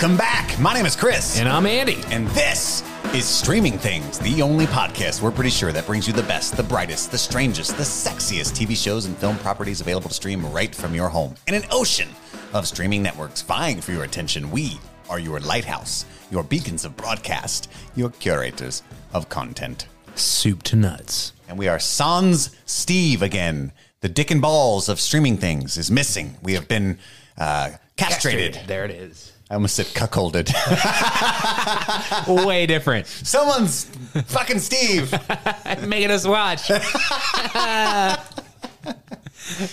Welcome back. My name is Chris. And I'm Andy. And this is Streaming Things, the only podcast we're pretty sure that brings you the best, the brightest, the strangest, the sexiest TV shows and film properties available to stream right from your home. In an ocean of streaming networks vying for your attention, we are your lighthouse, your beacons of broadcast, your curators of content. Soup to nuts. And we are Sans Steve again. The dick and balls of streaming things is missing. We have been uh, castrated. There it is. I almost said cuckolded. Way different. Someone's fucking Steve. Making us watch.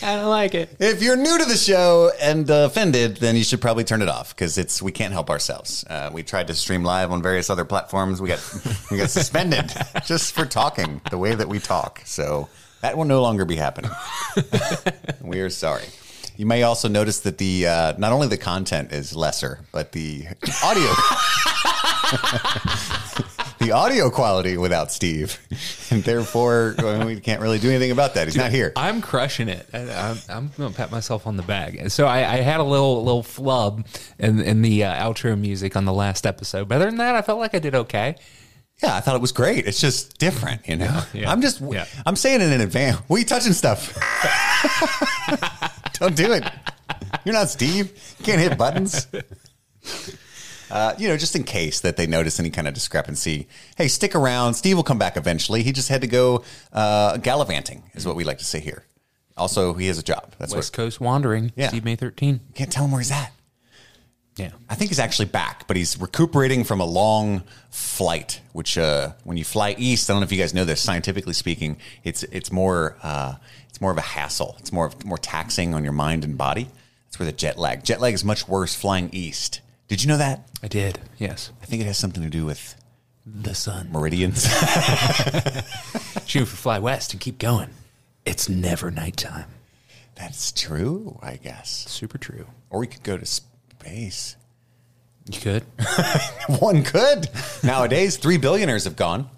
I don't like it. If you're new to the show and uh, offended, then you should probably turn it off because it's we can't help ourselves. Uh, we tried to stream live on various other platforms. We got we got suspended just for talking the way that we talk. So that will no longer be happening. we are sorry. You may also notice that the uh, not only the content is lesser, but the audio the audio quality without Steve, and therefore well, we can't really do anything about that. He's not here. I'm crushing it. I, I'm, I'm going to pat myself on the back. And So I, I had a little little flub in, in the uh, outro music on the last episode. But other than that, I felt like I did okay. Yeah, I thought it was great. It's just different, you know. Yeah. I'm just, Yeah. I'm saying it in advance. You touching stuff? Don't do it. You're not Steve. You can't hit buttons. Uh, you know, just in case that they notice any kind of discrepancy. Hey, stick around. Steve will come back eventually. He just had to go uh, gallivanting, is what we like to say here. Also, he has a job. That's West what. Coast Wandering, Yeah. Steve May 13. Can't tell him where he's at. Yeah. I think he's actually back, but he's recuperating from a long flight. Which, uh, when you fly east, I don't know if you guys know this. Scientifically speaking, it's it's more uh, it's more of a hassle. It's more of, more taxing on your mind and body. That's where the jet lag. Jet lag is much worse flying east. Did you know that? I did. Yes. I think it has something to do with The sun. meridians. Shoot for fly west and keep going. It's never nighttime. That's true, I guess. Super true. Or we could go to space. You could. One could. Nowadays, three billionaires have gone.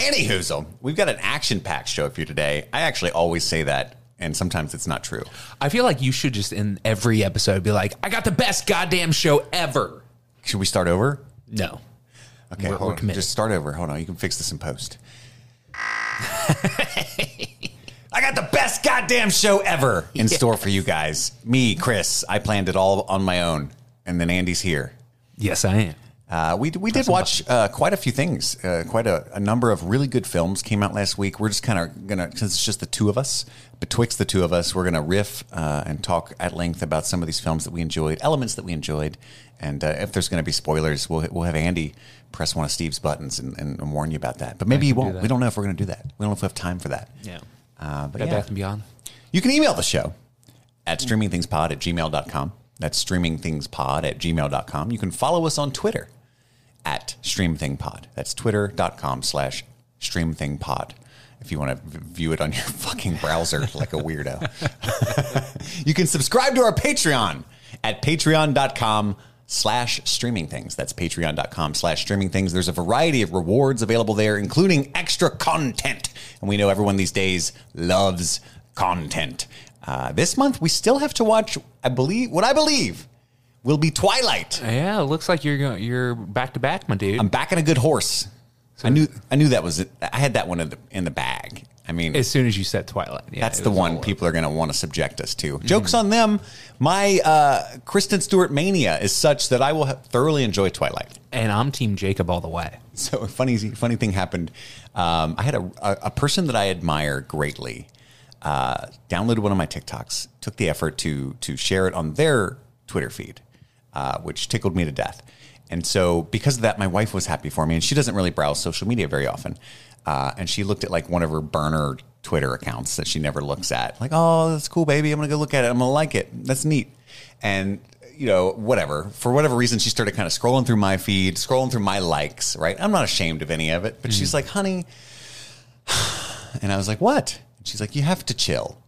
Anywhoozle, we've got an action-packed show for you today. I actually always say that, and sometimes it's not true. I feel like you should just in every episode be like, I got the best goddamn show ever. Should we start over? No. Okay, We're- hold we're on. committed. Just start over. Hold on. You can fix this in post. I got the best goddamn show ever in store for you guys. Me, Chris, I planned it all on my own, and then Andy's here. Yes, I am. Uh, we we did watch uh, quite a few things. Uh, quite a, a number of really good films came out last week. We're just kind of gonna since it's just the two of us. Betwixt the two of us, we're gonna riff uh, and talk at length about some of these films that we enjoyed, elements that we enjoyed, and uh, if there's gonna be spoilers, we'll we'll have Andy press one of Steve's buttons and, and, warn you about that. But maybe he won't. We don't know if we're gonna do that. We don't know if we have time for that. Yeah. Uh, but Bed yeah. Bath and Beyond. You can email the show at streamingthingspod at gmail.com. That's streamingthingspod at gmail.com. You can follow us on Twitter at streamthingpod. That's twitter.com slash streamthingpod. If you want to view it on your fucking browser like a weirdo. you can subscribe to our Patreon at patreon.com slash streaming things. That's patreon.com slash streaming things. There's a variety of rewards available there, including extra content. And we know everyone these days loves content. Uh, this month, we still have to watch, I believe, what I believe will be Twilight. Yeah, it looks like you're going, you're back to back, my dude. I'm backing a good horse. I knew I knew that was it. I had that one in the, in the bag. I mean, as soon as you said Twilight. Yeah, that's the one people are going to want to subject us to. Jokes on them. My uh, Kristen Stewart mania is such that I will ha- thoroughly enjoy Twilight. And I'm Team Jacob all the way. So a funny, funny thing happened. Um, I had a, a, a person that I admire greatly uh, downloaded one of my TikToks, took the effort to to share it on their Twitter feed, uh, which tickled me to death. And so, because of that, my wife was happy for me, and she doesn't really browse social media very often. Uh, and she looked at like one of her burner Twitter accounts that she never looks at, like, "Oh, that's cool, baby. I'm gonna go look at it. I'm gonna like it. That's neat." And you know, whatever. For whatever reason, she started kind of scrolling through my feed, scrolling through my likes. Right? I'm not ashamed of any of it, but she's like, "Honey," and I was like, "What?" And she's like, "You have to chill."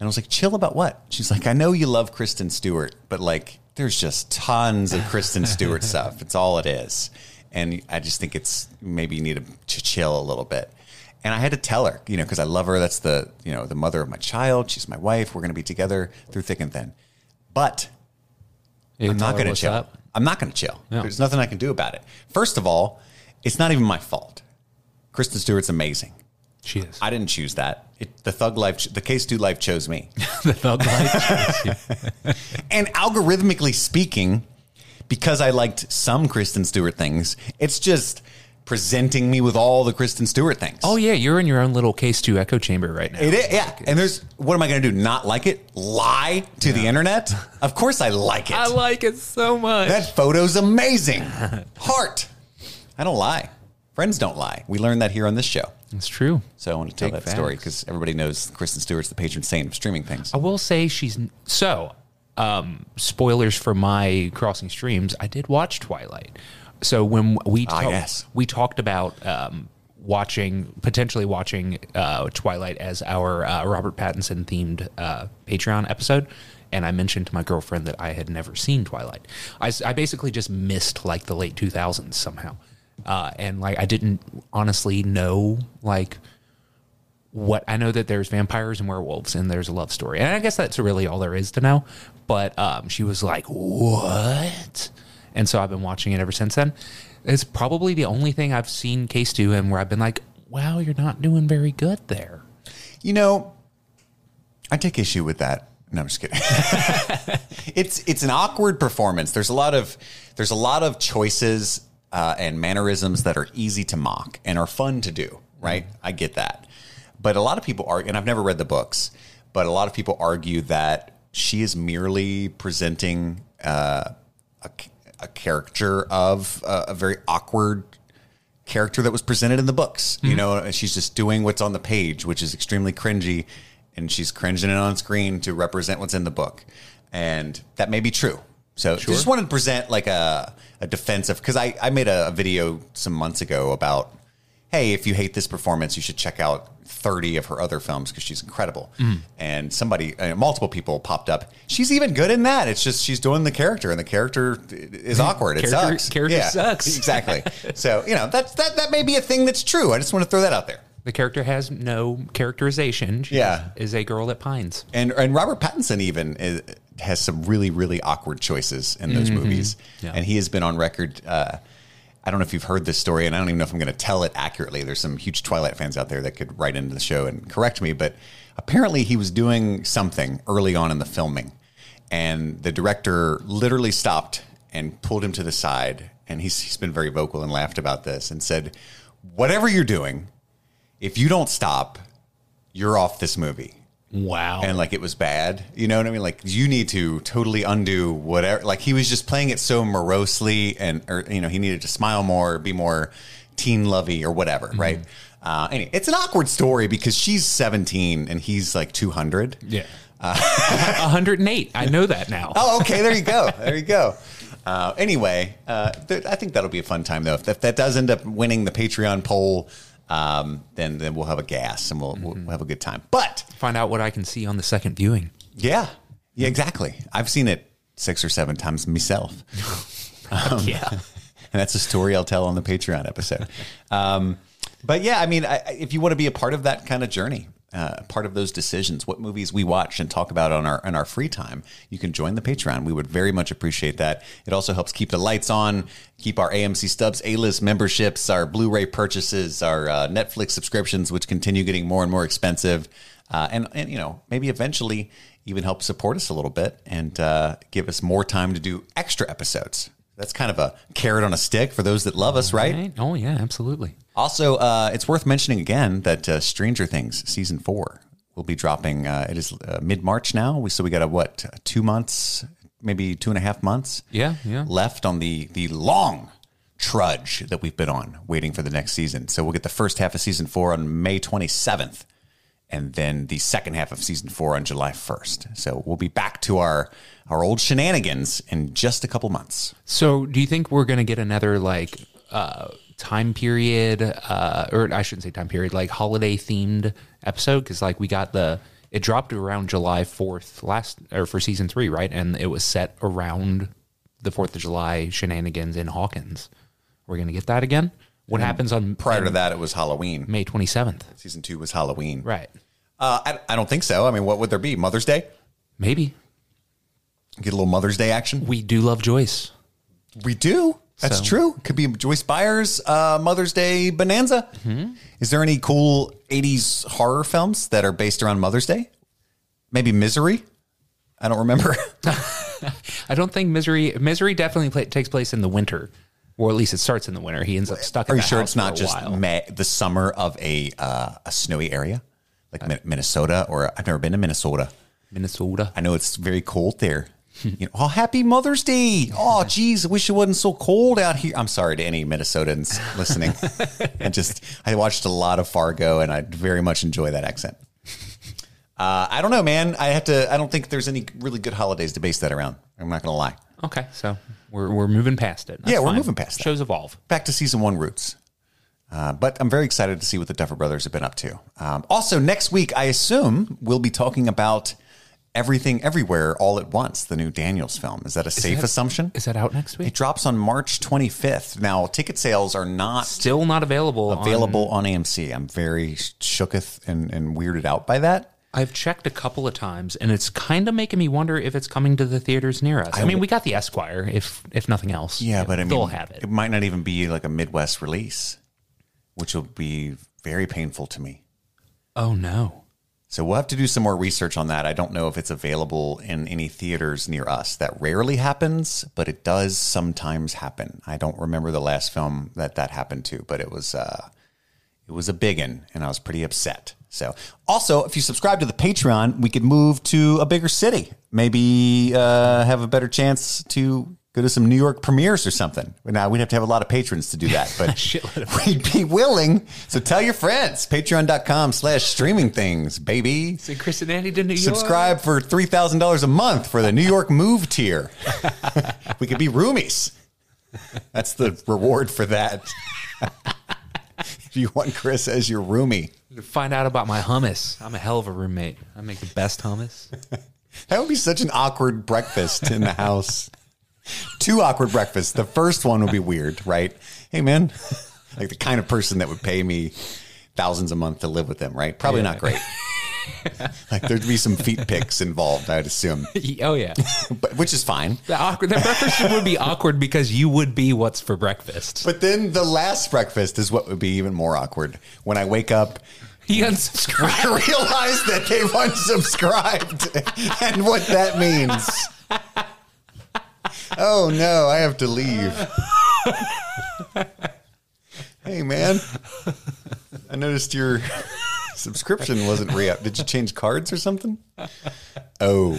And I was like, "Chill about what?" She's like, "I know you love Kristen Stewart, but like, there's just tons of Kristen Stewart stuff. It's all it is." And I just think it's maybe you need to chill a little bit. And I had to tell her, you know, because I love her. That's the, you know, the mother of my child. She's my wife. We're going to be together through thick and thin. But You I'm not going to chill. up? I'm not going to chill. Yeah. There's nothing I can do about it. First of all, it's not even my fault. Kristen Stewart's amazing. She is. I didn't choose that. It, the thug life, the K-Stew life chose me. the thug life. chose and algorithmically speaking, because I liked some Kristen Stewart things, it's just presenting me with all the Kristen Stewart things. oh yeah, you're in your own little K-Stew echo chamber right now. It is, yeah. And there's, what am I going to do? Not like it? Lie to the internet? Of course I like it. I like it so much. that photo's amazing. Heart. I don't lie. Friends don't lie. We learned that here on this show. It's true. So I want to tell Big that story because everybody knows Kristen Stewart's the patron saint of streaming things. I will say she's so. Um, spoilers for my crossing streams. I did watch Twilight. So when we Ah, talk- yes. we talked about um, watching potentially watching uh, Twilight as our uh, Robert Pattinson themed uh, Patreon episode. And I mentioned to my girlfriend that I had never seen Twilight. I basically just missed like the late 2000s somehow. Uh, and like I didn't honestly know like what I know that there's vampires and werewolves and there's a love story. And I guess that's really all there is to know. But um, she was like, What? And so I've been watching it ever since then. It's probably the only thing I've seen K-Stew and where I've been like, Wow, you're not doing very good there. You know, I take issue with that. No, I'm just kidding. it's it's an awkward performance. There's a lot of there's a lot of choices uh, and mannerisms that are easy to mock and are fun to do. Right, I get that. But a lot of people argue, and I've never read the books, but a lot of people argue that she is merely presenting uh, a, a character of a, a very awkward character that was presented in the books. You know, she's just doing what's on the page, which is extremely cringy, and she's cringing it on screen to represent what's in the book. And that may be true. So I just wanted to present like a, a defensive because I, I made a, a video some months ago about hey, if you hate this performance, you should check out 30 of her other films because she's incredible. And somebody, uh, multiple people popped up. She's even good in that. It's just she's doing the character, and the character is awkward. It Character- sucks. character sucks. exactly. So you know that's that that may be a thing that's true. I just want to throw that out there. The character has no characterization. She Yeah. is a girl that pines. And and Robert Pattinson even is, has some really really awkward choices in those movies, Yeah. and he has been on record. Uh, I don't know if you've heard this story, and I don't even know if I'm going to tell it accurately. There's some huge Twilight fans out there that could write into the show and correct me, but apparently he was doing something early on in the filming, and the director literally stopped and pulled him to the side, and he's, he's been very vocal and laughed about this and said, "Whatever you're doing, if you don't stop, you're off this movie." Wow. and like it was bad. You know what I mean? Like you need to totally undo whatever. Like he was just playing it so morosely, and or you know he needed to smile more, be more teen lovey or whatever, right? Uh, anyway, it's an awkward story because she's 17 and he's like 200. yeah. 108. I know that now. Oh, okay. There you go. There you go. Uh, anyway, uh, th- I think that'll be a fun time though. If, if that does end up winning the Patreon poll, um, then then we'll have a gas and we'll, we'll have a good time. But Find out what I can see on the second viewing. Yeah. Yeah, exactly. I've seen it six or seven times myself. Um, yeah. And that's a story I'll tell on the Patreon episode. Um, but yeah, I mean, I- if you want to be a part of that kind of journey, uh, part of those decisions, what movies we watch and talk about on our on our free time, you can join the Patreon. We would very much appreciate that. It also helps keep the lights on, keep our AMC Stubs A list memberships, our Blu-ray purchases, our uh, Netflix subscriptions, which continue getting more and more expensive, uh, and and you know maybe eventually even help support us a little bit and uh, give us more time to do extra episodes. That's kind of a carrot on a stick for those that love us, right? Right? Oh, yeah, absolutely. Also, uh, it's worth mentioning again that uh, Stranger Things season four will be dropping. Uh, it is uh, mid March now. We so we got a what two months, maybe two and a half months. Yeah, yeah. Left on the the long trudge that we've been on, waiting for the next season. So we'll get the first half of season four on May twenty seventh, and then the second half of season four on July first. So we'll be back to our our old shenanigans in just a couple months. So, do you think we're going to get another like uh, time period, uh, or I shouldn't say time period, like holiday themed episode? Because like we got the it dropped around July fourth last or for season three, right? And it was set around the Fourth of July shenanigans in Hawkins. We're to get that again. What happens on Prior to that, it was Halloween. May twenty seventh? Season two was Halloween. Right? Uh, I, I don't think so. I mean, what would there be? Mother's Day? Maybe Get a little Mother's Day action? we do love Joyce. We do. That's So- true. Could be Joyce Byers' uh, Mother's Day Bonanza. Is there any cool 80s horror films that are based around Mother's Day? Maybe Misery? I don't remember. I don't think misery misery definitely pla takes place in the winter, or at least it starts in the winter. He ends up stuck. In the middle. Are you sure it's not just. May, the summer of a uh, a snowy area like Min- Minnesota? Or I've never been to Minnesota. Minnesota? I know it's very cold there. You know, oh, happy Mother's Day! Oh, geez, I wish it wasn't so cold out here. I'm sorry to any Minnesotans listening. I just I watched a lot of Fargo, and I very much enjoy that accent. Uh, I don't know, man. I have to. I don't think there's any really good holidays to base that around. I'm not gonna lie. Okay, so we're we're moving past it. That's Yeah, we're fine. moving past that. Shows evolve. back to season one roots. Uh, but I'm very excited to see what the Duffer Brothers have been up to. Um, also, next week, I assume we'll be talking about Everything Everywhere All at Once, the new Daniels film. Is that a safe that- assumption? Is that out next week It drops on March 25th. Now, ticket sales are not Still not available. available on, AMC. I'm very shooketh and, and weirded out by that. I've checked a couple of times, and it's kind of making me wonder if it's coming to the theaters near us. I, mean, we got the Esquire, if if nothing else. Yeah, but I mean, they'll have it. It might not even be like a Midwest release, which will be very painful to me. Oh no. So we'll have to do some more research on that. I don't know if it's available in any theaters near us. That rarely happens, but it does sometimes happen. I don't remember the last film that that happened to, but it was uh, it was a big one, and I was pretty upset. So, also, if you subscribe to the Patreon, we could move to a bigger city. Maybe uh, have a better chance to go to some New York premieres or something. Now, we'd have to have a lot of patrons to do that, but we'd be willing. So tell your friends. Patreon.com slash streaming things, baby. So Chris and Andy to New York. Subscribe for $3,000 a month for the New York Move tier. we could be roomies. That's the reward for that. if you want Chris as your roomie. Find out about my hummus. I'm a hell of a roommate. I make the best hummus. That would be such an awkward breakfast in the house. Two awkward breakfasts. The first one would be weird, right? Hey, man, like the kind of person that would pay me thousands a month to live with them, right? Probably not great. like there'd be some feet pics involved, I'd assume, oh yeah. but which is fine. The awkward. The breakfast would be awkward because you would be what's for breakfast. But then the last breakfast is what would be even more awkward. When I wake up, He unsubscribed. I realize that they've unsubscribed and what that means. Oh no, I have to leave. hey man, I noticed your subscription wasn't re up. Did you change cards or something? Oh.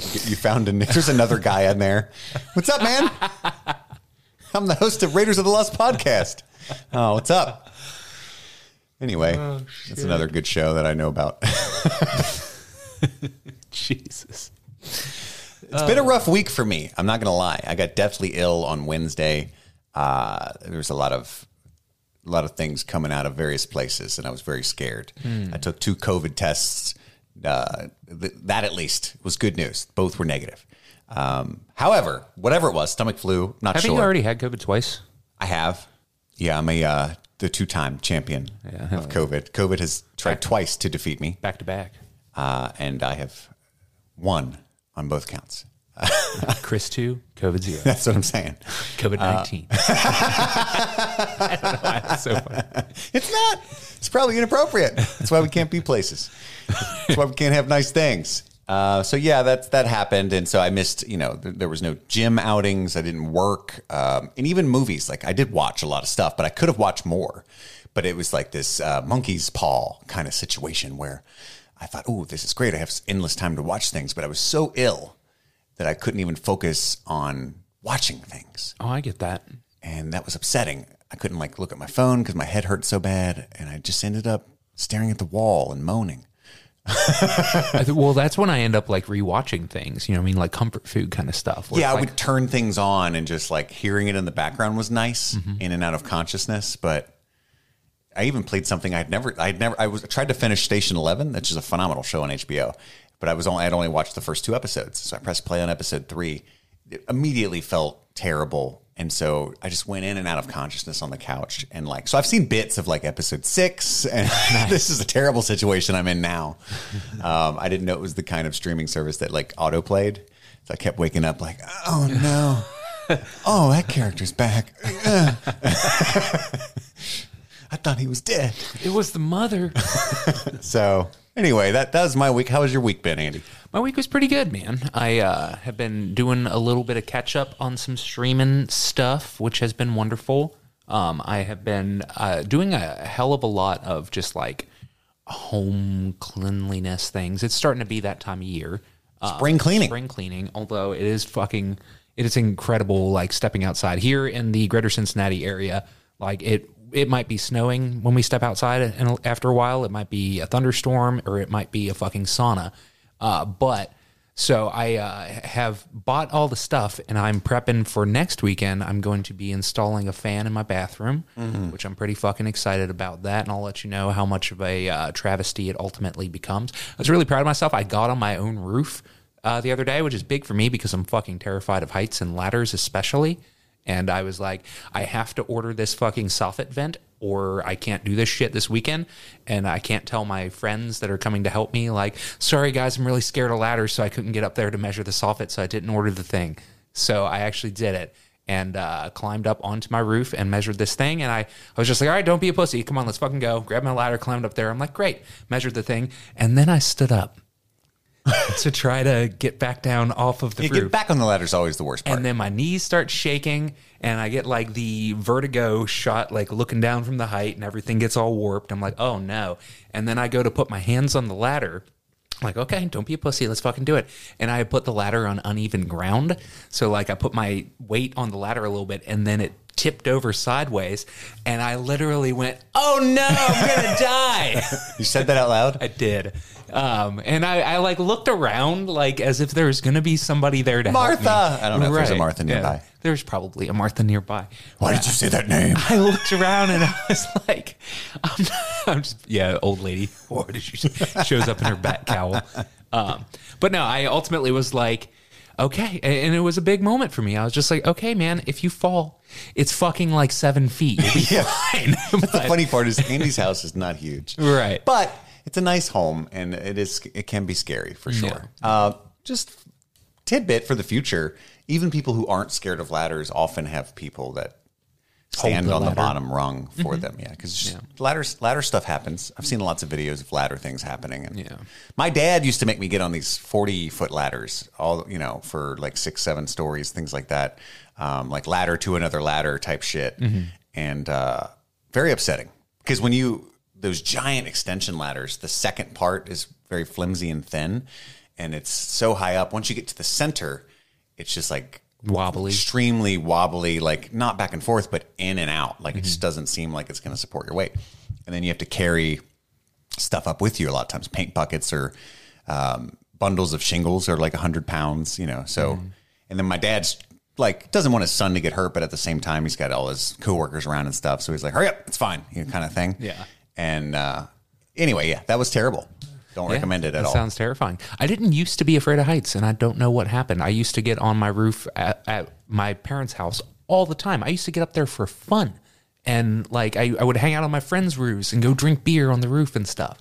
You found a there's another guy in there. What's up, man? I'm the host of Raiders of the Lost podcast. Oh, what's up? Anyway, oh, that's another good show that I know about. Jesus. It's been a rough week for me. I'm not gonna lie. I got deathly ill on Wednesday. Uh, there was a lot of a lot of things coming out of various places, and I was very scared. I took two COVID tests. Uh, th- that at least was good news. Both were negative. Um, however, whatever it was, stomach flu. Not Have sure. you already had COVID twice? I have. Yeah, I'm a uh, the two time champion of COVID. COVID has tried twice to defeat me, Back to back. uh, and I have won on both counts. Chris two, COVID zero, That's what I'm saying. COVID nineteen. I don't know why that's so funny. It's not. It's probably inappropriate. That's why we can't be places. That's why we can't have nice things. Uh, so yeah, that's that happened, and so I missed. You know, th- there was no gym outings. I didn't work, um, and even movies. Like I did watch a lot of stuff, but I could have watched more. But it was like this uh, monkey's paw kind of situation where I thought, "Oh, this is great. I have endless time to watch things." But I was so ill that I couldn't even focus on watching things Oh, I get that. and that was upsetting. I couldn't like look at my phone because my head hurt so bad, and I just ended up staring at the wall and moaning. Th- well, that's when I end up like rewatching things. You know, what I mean, like comfort food kind of stuff. Yeah, I like, would turn things on and just like hearing it in the background was nice, Mm-hmm. in and out of consciousness. But I even played something I'd never, I'd never, I was I tried to finish Station Eleven, which is a phenomenal show on HBO, but I was only, I'd only watched the first two episodes, so I pressed play on episode three. It immediately felt terrible, and so I just went in and out of consciousness on the couch, and like, so I've seen bits of like episode six, and this is a terrible situation I'm in now. Um, I didn't know it was the kind of streaming service that like auto played, so I kept waking up like, oh no. oh, that character's back. I thought he was dead. It was the mother. So anyway, that that was my week. How was your week been, Andy? My week was pretty good, man. I uh, have been doing a little bit of catch up on some streaming stuff, which has been wonderful. Um, I have been uh, doing a hell of a lot of just like home cleanliness things. It's starting to be that time of year. Uh, Spring cleaning. Spring cleaning. Although it is fucking, it is incredible. Like stepping outside here in the greater Cincinnati area, like it. It might be snowing when we step outside, and after a while, it might be a thunderstorm or it might be a fucking sauna. Uh, but so I uh, have bought all the stuff, and I'm prepping for next weekend. I'm going to be installing a fan in my bathroom, which I'm pretty fucking excited about that. And I'll let you know how much of a uh, travesty it ultimately becomes. I was really proud of myself. I got on my own roof uh, the other day, which is big for me because I'm fucking terrified of heights and ladders, especially. And I was like, I have to order this fucking soffit vent or I can't do this shit this weekend. And I can't tell my friends that are coming to help me, like, sorry guys, I'm really scared of ladders, so I couldn't get up there to measure the soffit, so I didn't order the thing. So I actually did it and uh, climbed up onto my roof and measured this thing. And I, I was just like, all right, don't be a pussy. Come on, let's fucking go. Grab my ladder, climbed up there. I'm like, great, measured the thing. And then I stood up to try to get back down off of the You roof. get back on the ladder is always the worst part. And then my knees start shaking, and I get like the vertigo shot, like looking down from the height, and everything gets all warped. I'm like, oh no. And then I go to put my hands on the ladder. I'm like, okay, don't be a pussy. Let's fucking do it. And I put the ladder on uneven ground. So, like, I put my weight on the ladder a little bit, and then it tipped over sideways. And I literally went, oh no, I'm to die. you said that out loud. I did. Um, and I, I like looked around like as if there was to be somebody there to help me. Martha! I don't know if there's a Martha nearby. There's probably a Martha nearby. Why did you say that name? I looked around and I was like, I'm, I'm just, yeah, old lady. Or she shows up in her bat cowl. Um, but no, I ultimately was like, okay. And it was a big moment for me. I was just like, okay, man, if you fall, it's fucking like seven feet. Be fine. The funny part is Andy's house is not huge, Right. But it's a nice home, and it is it can be scary for sure. Uh, just tidbit for the future: even people who aren't scared of ladders often have people that stand the on the bottom rung for them. Yeah, because ladder ladder stuff happens. I've seen lots of videos of ladder things happening. And Yeah. my dad used to make me get on these forty foot ladders, all you know, for like six, seven stories, things like that, um, like ladder to another ladder type shit, and uh, very upsetting because when you those giant extension ladders, the second part is very flimsy and thin, and it's so high up. Once you get to the center, it's just like Wobbly. extremely wobbly, like not back and forth, but in and out. Like it just doesn't seem like it's going to support your weight. And then you have to carry stuff up with you a lot of times. Paint buckets or um, bundles of shingles are like 100 pounds, you know. So, and then my dad's like, doesn't want his son to get hurt, but at the same time, he's got all his coworkers around and stuff. So he's like, hurry up, it's fine, you know, kind of thing. Yeah. And uh, anyway, yeah, that was terrible. Don't recommend it at that all. Sounds terrifying. I didn't used to be afraid of heights, and I don't know what happened. I used to get on my roof at, at my parents' house all the time. I used to get up there for fun, and like I, I would hang out on my friends' roofs and go drink beer on the roof and stuff.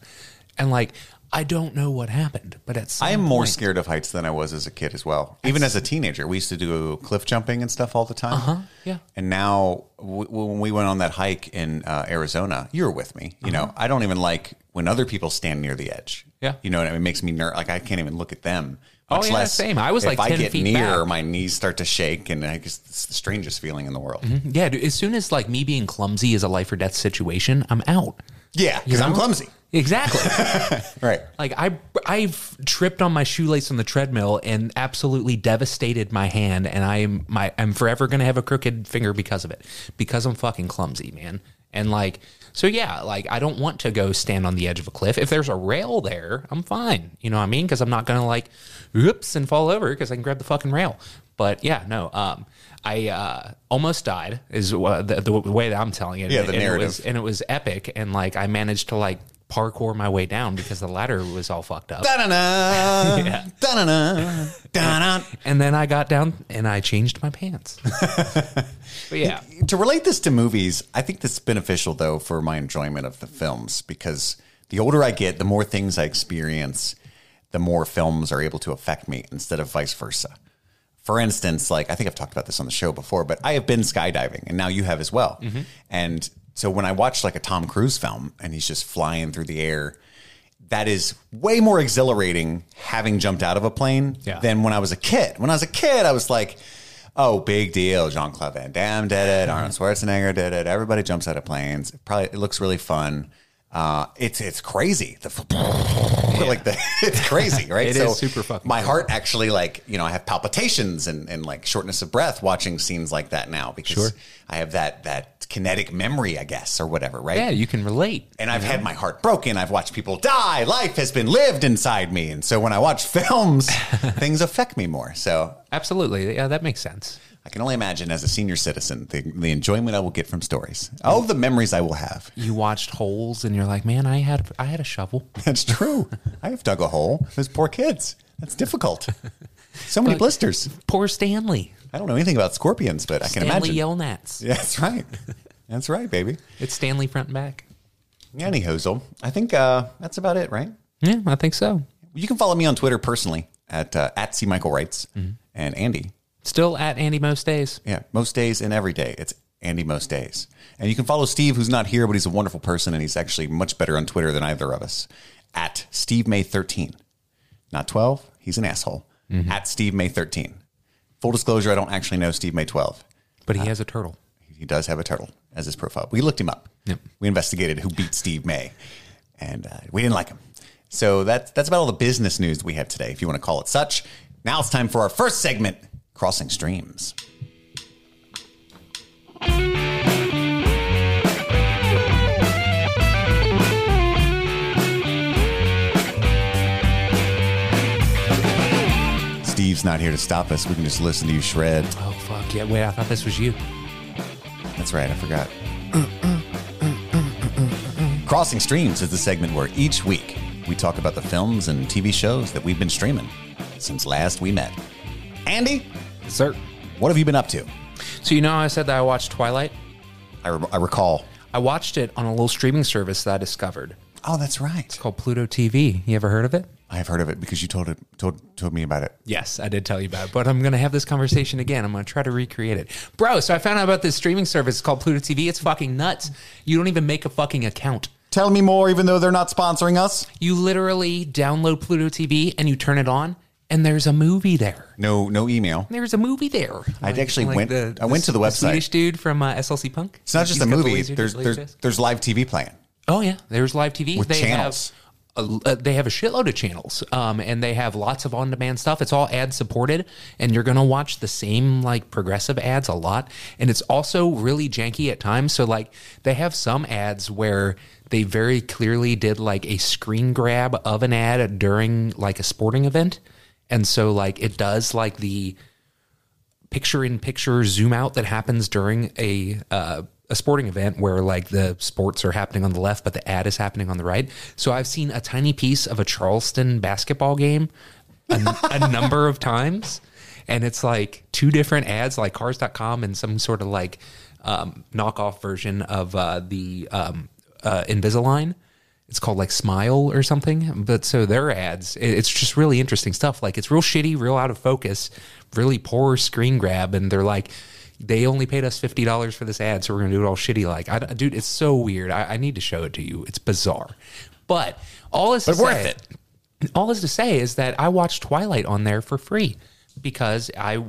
And like I don't know what happened, but at some I am more point- scared of heights than I was as a kid as well. Even as a teenager, we used to do cliff jumping and stuff all the time. Uh-huh, yeah. And now, w- when we went on that hike in uh, Arizona, you were with me. You know, I don't even like when other people stand near the edge. Uh-huh. Yeah. You know, what I mean? it makes me ner- like I can't even look at them. Oh, Much yeah, less same. I was, if like, I 10 get feet near, back. my knees start to shake, and I guess it's the strangest feeling in the world. Yeah, dude, as soon as like me being clumsy is a life or death situation, I'm out. Yeah, because I'm clumsy. Exactly. Right. Like I I've tripped on my shoelace on the treadmill and absolutely devastated my hand and I'm my I'm forever going to have a crooked finger because of it because I'm fucking clumsy, man. And like so yeah, like I don't want to go stand on the edge of a cliff. If there's a rail there, I'm fine. You know what I mean? Cuz I'm not going to like oops and fall over cuz I can grab the fucking rail. But yeah, no. Um I uh, almost died is uh, the, the way that I'm telling it. Yeah, the and narrative. It was, and it was epic and like I managed to like parkour my way down because the ladder was all fucked up. Da-na-na, Yeah. da-na-na, da-na. And then I got down and I changed my pants. but yeah, to relate this to movies, I think this is beneficial though for my enjoyment of the films because the older I get, the more things I experience, the more films are able to affect me instead of vice versa. For instance, like I think I've talked about this on the show before, but I have been skydiving, and now you have as well. Mm-hmm. And so when I watch like a Tom Cruise film and he's just flying through the air, that is way more exhilarating having jumped out of a plane Yeah. than when I was a kid. When I was a kid, I was like, oh, big deal. Jean Claude Van Damme did it. Arnold Schwarzenegger did it. Everybody jumps out of planes. It Probably it looks really fun. Uh, it's it's crazy. The like the it's crazy, right? It is super fucking My heart actually like you know I have palpitations and, and like shortness of breath watching scenes like that now because Sure. I have that that kinetic memory, I guess, or whatever, right? Yeah, you can relate. and I've had my heart broken. I've watched people die. Life has been lived inside me. And so when I watch films, things affect me more. So Absolutely. Yeah, that makes sense. I can only imagine as a senior citizen the, the enjoyment I will get from stories. Oh, the memories I will have. You watched holes and you're like, man, I had I had a shovel. That's true. I have dug a hole. Those poor kids. That's difficult. So many blisters. Poor Stanley. I don't know anything about scorpions, but I can imagine. Stanley imagine. Yelnats. Yeah, that's right. That's right, baby. It's Stanley front and back. Anyhow, I think uh, that's about it, right? Yeah, I think so. You can follow me on Twitter personally at uh, at C Michael Wrights and Andy. Still at Andy most days. Yeah, most days and every day. It's Andy most days. And you can follow Steve, who's not here, but he's a wonderful person, and he's actually much better on Twitter than either of us. At Steve May thirteen, not twelve. He's an asshole. At Steve May thirteen. Full disclosure: I don't actually know Steve May twelve. But he has a turtle. He does have a turtle as his profile. We looked him up. Yep. We investigated who beat Steve May, and uh, we didn't like him. So that's that's about all the business news we have today, if you want to call it such. Now it's time for our first segment, Crossing Streams. Steve's not here to stop us. We can just listen to you shred. Oh fuck yeah! Wait, I thought this was you. That's right, I forgot. Crossing Streams is the segment where each week we talk about the films and TV shows that we've been streaming since last we met. Andy, Sir. what have you been up to? So you know I said that I watched Twilight? I, re- I recall. I watched it on a little streaming service that I discovered Oh, that's right. It's called Pluto TV. You ever heard of it? I've heard of it because you told it told told me about it. Yes, I did tell you about it, but I'm going to have this conversation again. I'm going to try to recreate it. Bro, so I found out about this streaming service called Pluto TV. It's fucking nuts. You don't even make a fucking account. Tell me more, even though they're not sponsoring us. You literally download Pluto TV and you turn it on, and there's a movie there. No, no email. There's a movie there. I actually went- I went to the website. Swedish dude from uh, SLC Punk. It's not just a got the movie. There's there's disc. there's live TV playing. Oh yeah, there's live TV With they channels. Have they have a shitload of channels, um, and they have lots of on-demand stuff. It's all ad supported, and you're gonna watch the same like progressive ads a lot. And it's also really janky at times. So like they have some ads where they very clearly did like a screen grab of an ad during like a sporting event, and so like it does like the picture in picture zoom out that happens during a uh, a sporting event where like the sports are happening on the left but the ad is happening on the right. So I've seen a tiny piece of a Charleston basketball game a, a number of times and it's like two different ads like cars.com and some sort of like um, knockoff version of uh, the um, uh, Invisalign. It's called like Smile or something. But so their ads, it- it's just really interesting stuff. Like it's real shitty, real out of focus, really poor screen grab. And they're like, they only paid us fifty dollars for this ad, so we're gonna do it all shitty. Like, I, dude, it's so weird. I, I need to show it to you. It's bizarre, but all is to worth say- it. all is to say is that I watched Twilight on there for free because I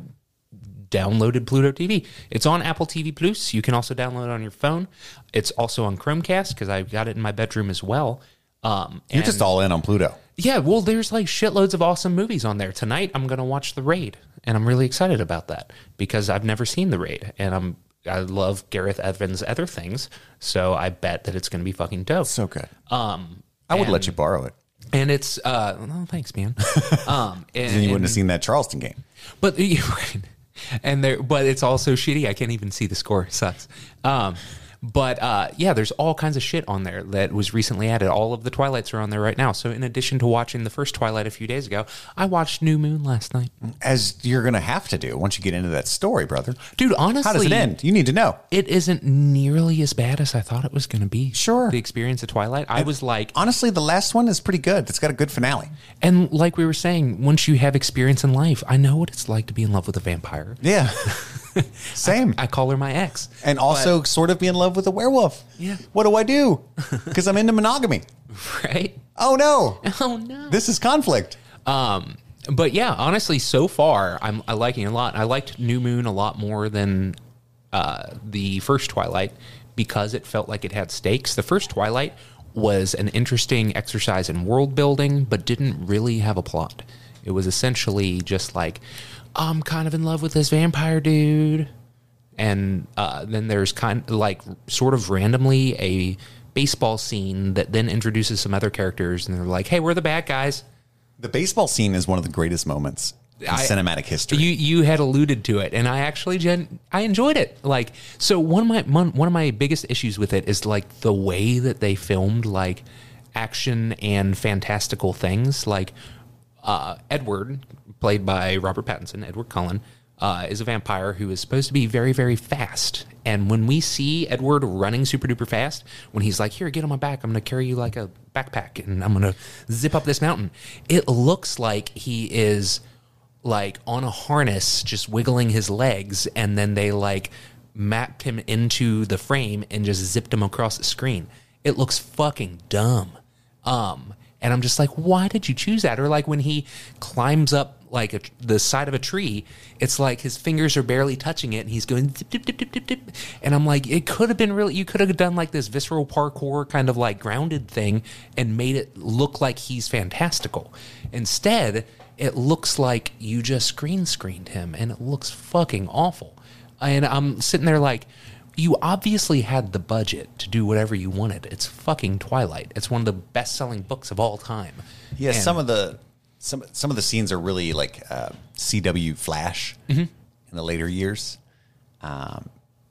downloaded Pluto TV. It's on Apple TV Plus. You can also download it on your phone. It's also on Chromecast because I've got it in my bedroom as well. Um, You're just all in on Pluto. Yeah, well, there's like shitloads of awesome movies on there. Tonight, I'm going to watch The Raid, and I'm really excited about that because I've never seen The Raid, and I'm I love Gareth Evans' other things, so I bet that it's going to be fucking dope. So good. Um, I would and- let you borrow it. and it's uh, oh, thanks, man. Um, and, Then you wouldn't and- have seen that Charleston game. but right. And there, but it's also shitty. I can't even see the score. It sucks. Um, But uh, yeah, there's all kinds of shit on there that was recently added. All of the Twilights are on there right now. So in addition to watching the first Twilight a few days ago, I watched New Moon last night. As you're going to have to do once you get into that story, brother. Dude, honestly, How does it end? You need to know. It isn't nearly as bad as I thought it was going to be. Sure. The experience of Twilight. I was like, Honestly, the last one is pretty good. It's got a good finale. and like we were saying, once you have experience in life, I know what it's like to be in love with a vampire. Yeah. Same. I call her my ex. and also sort of be in love with a werewolf. Yeah. What do I do? Because I'm into monogamy. Right? Oh no. Oh no. This is conflict. Um, but yeah, honestly, so far I'm I liking it a lot. I liked New Moon a lot more than uh, the first Twilight because it felt like it had stakes. The first Twilight was an interesting exercise in world building, but didn't really have a plot. It was essentially just like I'm kind of in love with this vampire dude, and uh, then there's kind of like sort of randomly a baseball scene that then introduces some other characters, and they're like, "Hey, we're the bad guys." The baseball scene is one of the greatest moments in I- cinematic history. You you had alluded to it, and I actually gen, I enjoyed it. Like so, one of my one, one of my biggest issues with it is like the way that they filmed like action and fantastical things. Like uh, Edward, played by Robert Pattinson, Edward Cullen, uh, is a vampire who is supposed to be very very fast. And when we see Edward running super duper fast, when he's like, "Here, get on my back. I'm going to carry you like a backpack, and I'm going to zip up this mountain," it looks like he is like on a harness just wiggling his legs and then they like mapped him into the frame and just zipped him across the screen it looks fucking dumb um and i'm just like why did you choose that or like when he climbs up like a, the side of a tree it's like his fingers are barely touching it and he's going dip, dip, dip. and i'm like it could have been really you could have done like this visceral parkour kind of like grounded thing and made it look like he's fantastical instead it looks like you just green screened him and it looks fucking awful. And I'm sitting there like, you obviously had the budget to do whatever you wanted. It's fucking Twilight. It's one of the best selling books of all time. yeah, And- some of the some some of the scenes are really like uh, CW Flash Mm-hmm. in the later years, um,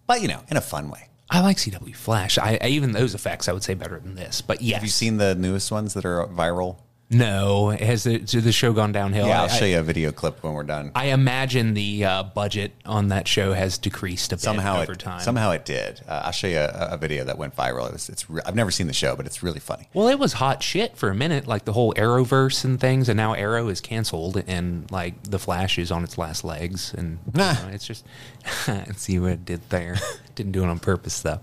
but you know, in a fun way. I like CW Flash. I, I even those effects I would say better than this. But yes, Have you seen the newest ones that are viral? No, has the, the show gone downhill? Yeah, I'll I, show you a video clip when we're done. I imagine the uh, budget on that show has decreased a bit somehow over it time. somehow it did. Uh, I'll show you a, a video that went viral. It was, it's re- I've never seen the show, but it's really funny. Well, it was hot shit for a minute, like the whole Arrowverse and things, and now Arrow is canceled, and like the Flash is on its last legs, and you know, it's just see what it did there. Didn't do it on purpose though.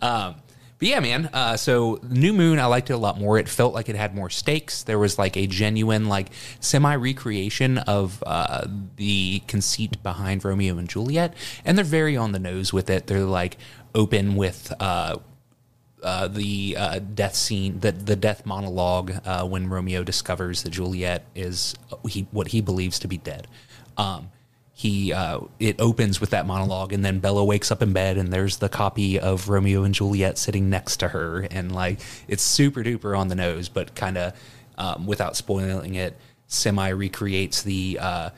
Um, but yeah, man. Uh, so New Moon, I liked it a lot more. It felt like it had more stakes. There was like a genuine, like semi recreation of uh, the conceit behind Romeo and Juliet, and they're very on the nose with it. They're like open with. Uh, uh, the uh, death scene, the the death monologue uh, when Romeo discovers that Juliet is uh, he, what he believes to be dead. Um, he uh, it opens with that monologue, and then Bella wakes up in bed, and there's the copy of Romeo and Juliet sitting next to her, and like it's super duper on the nose, but kind of um, without spoiling it, semi recreates the. Uh,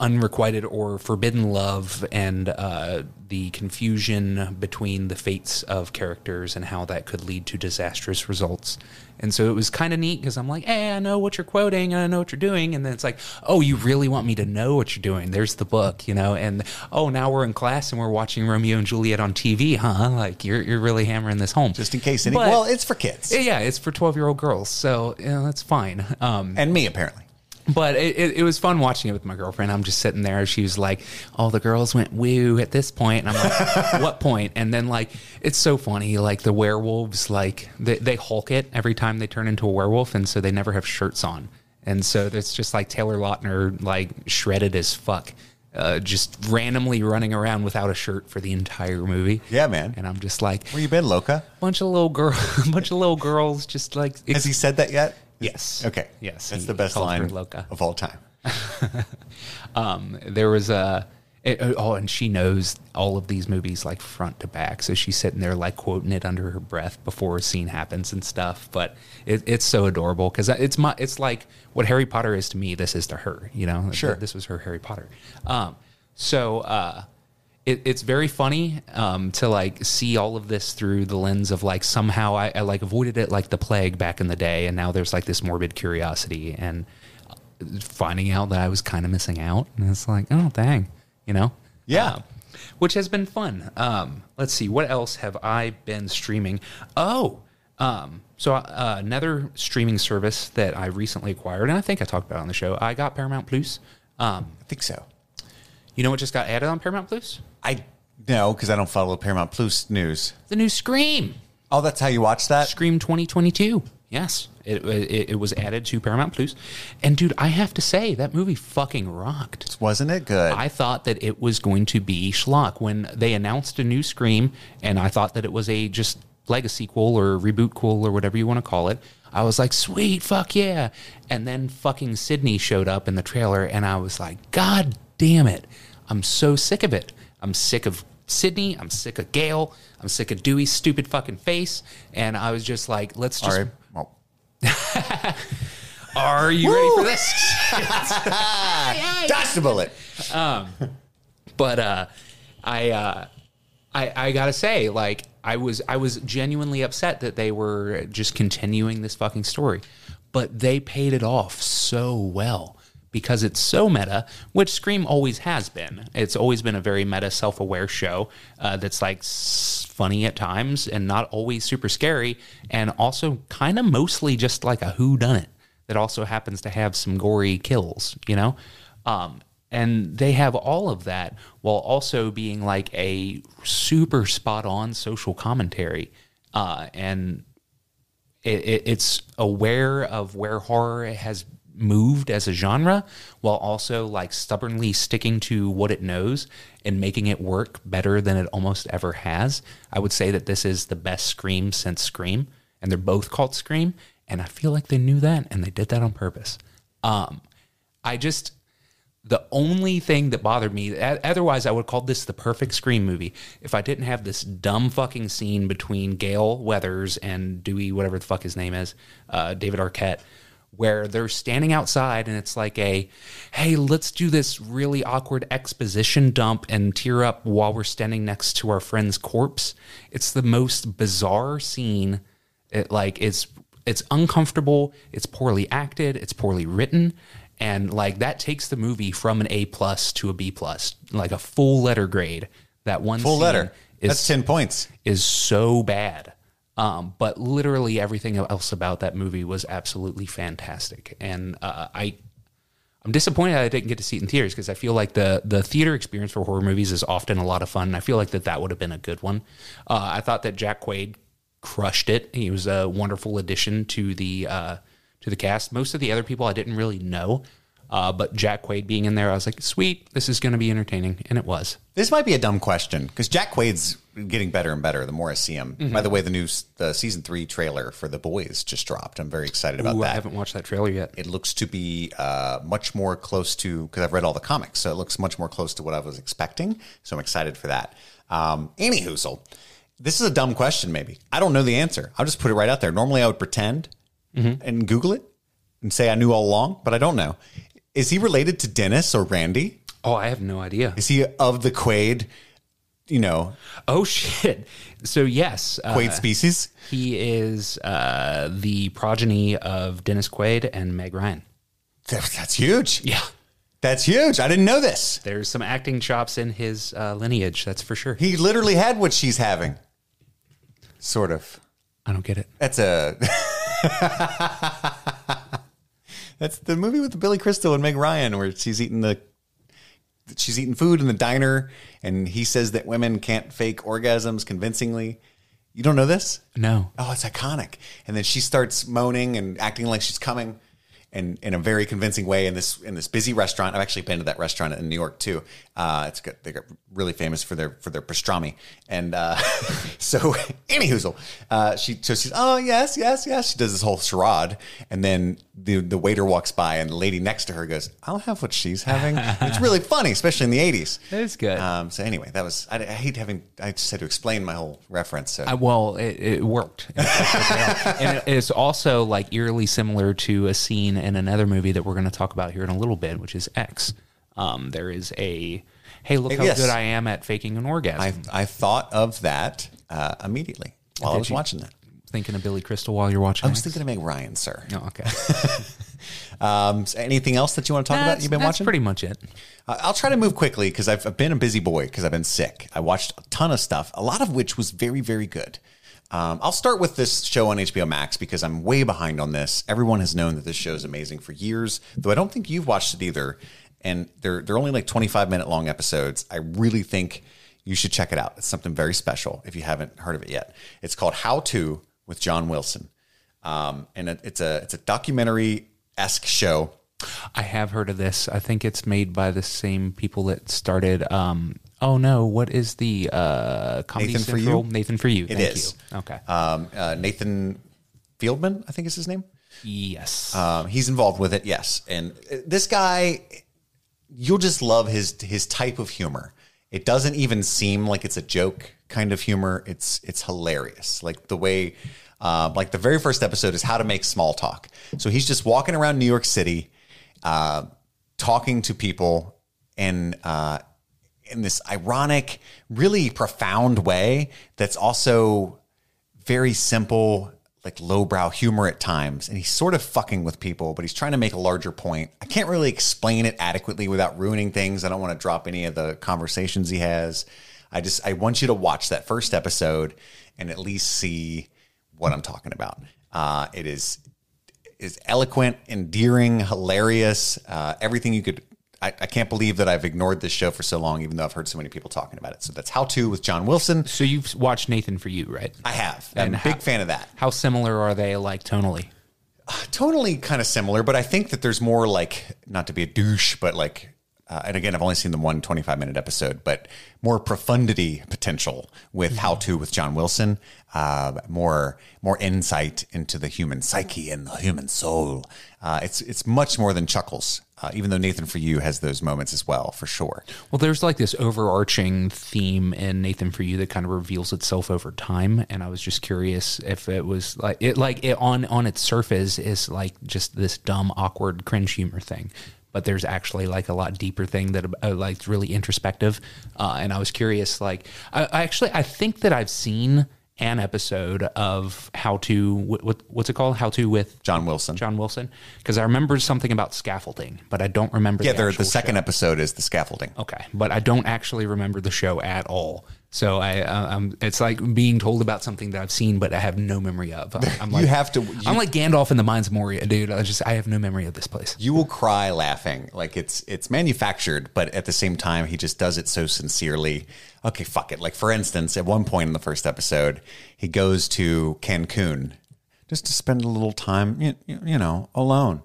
unrequited or forbidden love and uh, the confusion between the fates of characters and how that could lead to disastrous results. And so it was kind of neat because I'm like, hey, I know what you're quoting, and I know what you're doing. And then it's like, oh, you really want me to know what you're doing? There's the book, you know? And oh, now we're in class and we're watching Romeo and Juliet on TV, huh? Like, you're, you're really hammering this home. Just in case any. But- well, it's for kids yeah, it's for 12 year old girls. So you know, that's fine. Um, and me apparently. But it, it, it was fun watching it with my girlfriend. I'm just sitting there. She was like, "All the girls went woo at this point," and I'm like, "What point?" And then like, it's so funny. Like the werewolves, like they, they hulk it every time they turn into a werewolf, and so they never have shirts on. And so it's just like Taylor Lautner, like shredded as fuck, uh, just randomly running around without a shirt for the entire movie. Yeah, man. And I'm just like, Where you been, Loca? bunch of little girl, bunch of little girls, just like Has he said that yet? Yes. Okay. Yes, That's he the best line of all time. um, there was a it, oh, and she knows all of these movies like front to back, so she's sitting there like quoting it under her breath before a scene happens and stuff. But it, it's so adorable because it's my it's like what Harry Potter is to me. This is to her, you know. Sure. this was her Harry Potter. Um, so uh, it, it's very funny um, to like see all of this through the lens of like somehow I, I like avoided it like the plague back in the day, and now there's like this morbid curiosity and finding out that I was kind of missing out, and it's like, oh dang, you know, Yeah. Um, which has been fun. Um, let's see, what else have I been streaming? Oh, um, so uh, another streaming service that I recently acquired, and I think I talked about on the show. I got Paramount Plus. Um, I think so. you know what just got added on Paramount Plus? I know because I don't follow Paramount Plus news. The new Scream. Oh, that's how you watch that? Scream 2022. Yes, it, it, it was added to Paramount Plus. Plus, and dude, I have to say that movie fucking rocked. Wasn't it good? I thought that it was going to be schlock when they announced a new Scream, and I thought that it was a just legacy sequel or reboot cool or whatever you want to call it. I was like, sweet, fuck yeah. And then fucking Sidney showed up in the trailer, and I was like, God damn it. I'm so sick of it. I'm sick of Sidney. I'm sick of Gale. I'm sick of Dewey's stupid fucking face. And I was just like, let's just. Right. Well, Are you ready for this? dodge the bullet. but uh, I, uh, I I gotta say, like I was I was genuinely upset that they were just continuing this fucking story, but they paid it off so well because it's so meta, which Scream always has been. It's always been a very meta, self-aware show uh, that's like funny at times and not always super scary, and also kind of mostly just like a who done it that also happens to have some gory kills, you know. Um, and they have all of that while also being like a super spot on social commentary uh, and it, it, it's aware of where horror has moved as a genre while also like stubbornly sticking to what it knows and making it work better than it almost ever has. I would say that this is the best scream since scream and they're both called scream and i feel like they knew that and they did that on purpose. Um, i just the only thing that bothered me, otherwise, I would call this the perfect Scream movie if I didn't have this dumb fucking scene between Gale Weathers and Dewey, whatever the fuck his name is, uh, David Arquette, where they're standing outside and it's like a, hey, let's do this really awkward exposition dump and tear up while we're standing next to our friend's corpse. It's the most bizarre scene. It like it's it's uncomfortable. It's poorly acted. It's poorly written, and like that takes the movie from an A plus to a B plus, like a full letter grade. That one Full scene letter. is That's 10 points. is so bad. Um, but literally everything else about that movie was absolutely fantastic, and uh, I I'm disappointed I didn't get to see it in theaters because I feel like the the theater experience for horror movies is often a lot of fun. And I feel like that that would have been a good one. Uh, I thought that Jack Quaid crushed it. He was a wonderful addition to the uh, to the cast. Most of the other people I didn't really know, uh, but Jack Quaid being in there, I was like, sweet, this is going to be entertaining, and it was. This might be a dumb question because Jack Quaid's getting better and better the more I see him. Mm-hmm. By the way, the new the season three trailer for The Boys just dropped. I'm very excited about Ooh, I haven't watched that trailer yet. It looks to be uh, much more close to because I've read all the comics, so it looks much more close to what I was expecting. So I'm excited for that. Um, Annie Hoosel, this is a dumb question. Maybe I don't know the answer. I'll just put it right out there. Normally, I would pretend Mm-hmm. and Google it and say I knew all along, but I don't know. Is he related to Dennis or Randy? Oh, I have no idea. Is he of the Quaid? You know, Oh shit! So yes, uh, Quaid species. he is uh, the progeny of Dennis Quaid and Meg Ryan. That- That's huge. Yeah, That's huge. I didn't know this. there's some acting chops in his uh, lineage. That's for sure. He literally had what she's having. Sort of. I don't get it. That's a. That's the movie with Billy Crystal and Meg Ryan, where she's eating the. She's eating food in the diner, and he says that women can't fake orgasms convincingly. You don't know this? No. Oh, it's iconic. And then she starts moaning and acting like she's coming, and in a very convincing way in this in this busy restaurant. I've actually been to that restaurant in New York too. Uh, it's got they got really famous for their for their pastrami. And uh, so, Hoozle, uh, she so she's oh yes yes yes. She does this whole charade, and then the the waiter walks by, and the lady next to her goes, "I'll have what she's having." it's really funny, especially in the eighties. It is good. Um, so anyway, that was I, I hate having I just had to explain my whole reference. So. I, well, it, it worked, and it's also like eerily similar to a scene in another movie that we're going to talk about here in a little bit, which is X. Um, there is a hey, look how Yes. good I am at faking an orgasm. I I thought of that uh, immediately while I was you? watching that. Thinking of Billy Crystal while you're watching. I was X? thinking of Meg Ryan, sir. Oh, okay. Um, so anything else that you want to talk about? You've been that's watching? pretty much it. Uh, I'll try to move quickly because I've I've been a busy boy because I've been sick. I watched a ton of stuff, a lot of which was very, very good. Um, I'll start with this show on HBO Max because I'm way behind on this. Everyone has known that this show is amazing for years, though I don't think you've watched it either. And they're they're only like 25 minute long episodes. I really think you should check it out. It's something very special if you haven't heard of it yet. It's called How to with John Wilson, um, and it, it's a it's a documentary esque show. I have heard of this. I think it's made by the same people that started. Um, oh no, what is the uh, Comedy Nathan For Central? You? Nathan for you. It Thank is. you. Okay. Um, uh, Nathan Fieldman, I think is his name. yes. Um, he's involved with it, yes. And uh, this guy, you'll just love his his type of humor. It doesn't even seem like it's a joke kind of humor. It's it's hilarious. Like the way, uh, like the very first episode is how to make small talk. So he's just walking around New York City, uh, talking to people, and uh, in this ironic, really profound way that's also very simple, like lowbrow humor at times. And he's sort of fucking with people, but he's trying to make a larger point. I can't really explain it adequately without ruining things. I don't want to drop any of the conversations he has. I just I want you to watch that first episode and at least see what I'm talking about. Uh, it is is eloquent, endearing, hilarious. Uh, everything you could. I, I can't believe that I've ignored this show for so long, even though I've heard so many people talking about it. So that's How to with John Wilson. so you've watched Nathan for you, right? I have. I'm And a big how- fan of that. How similar are they, like tonally? Tonally kind of similar, but I think that there's more like, not to be a douche, but like, uh, and again, I've only seen the one 25 minute episode, but more profundity potential with How to with John Wilson, uh, more more insight into the human psyche and the human soul. Uh, it's it's much more than chuckles, uh, even though Nathan for You has those moments as well, for sure. Well, there's like this overarching theme in Nathan for you that kind of reveals itself over time, and I was just curious if it was like it, like it on on its surface is like just this dumb, awkward, cringe humor thing, but there's actually like a lot deeper thing that uh, like really introspective, uh, and I was curious. Like, I, I actually I think that I've seen an episode of how to what, what what's it called? How to with John Wilson. John Wilson because I remember something about scaffolding, but I don't remember. yeah, the, the, the second show. episode is the scaffolding. Okay, but I don't actually remember the show at all. So I, uh, um, it's like being told about something that I've seen, but I have no memory of. I'm, I'm like, have to- you- I'm like Gandalf in the Mines of Moria, dude. I just, I have no memory of this place. you will cry laughing like it's it's manufactured but at the same time he just does it so sincerely okay fuck it like for instance at one point in the first episode he goes to cancun just to spend a little time you, you know alone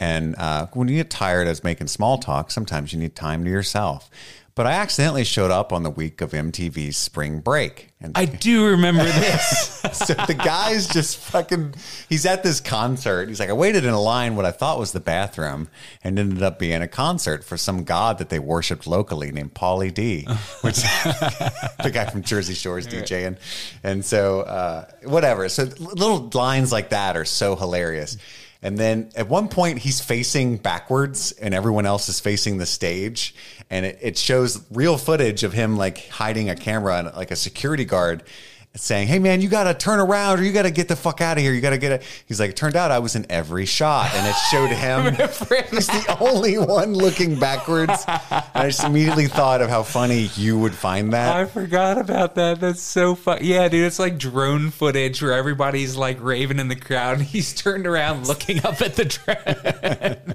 and uh, when you get tired of making small talk sometimes you need time to yourself but i accidentally showed up on the week of mtv's spring break. And I do remember this. so the guy's just fucking he's at this concert. He's like i waited in a line what i thought was the bathroom and ended up being a concert for some god that they worshipped locally named Pauly D which the guy from jersey Shore is djing and so uh, whatever. So little lines like that are so hilarious and then at one point he's facing backwards and everyone else is facing the stage. And it, it shows real footage of him like hiding a camera and like a security guard saying, Hey man, you gotta turn around or you gotta get the fuck out of here. You gotta get it. He's like, it turned out I was in every shot. And it showed him he's the only one looking backwards. And I just immediately thought of how funny you would find that. I forgot about that. That's so fun. Yeah, dude, it's like drone footage where everybody's like raving in the crowd, and he's turned around looking up at the drone.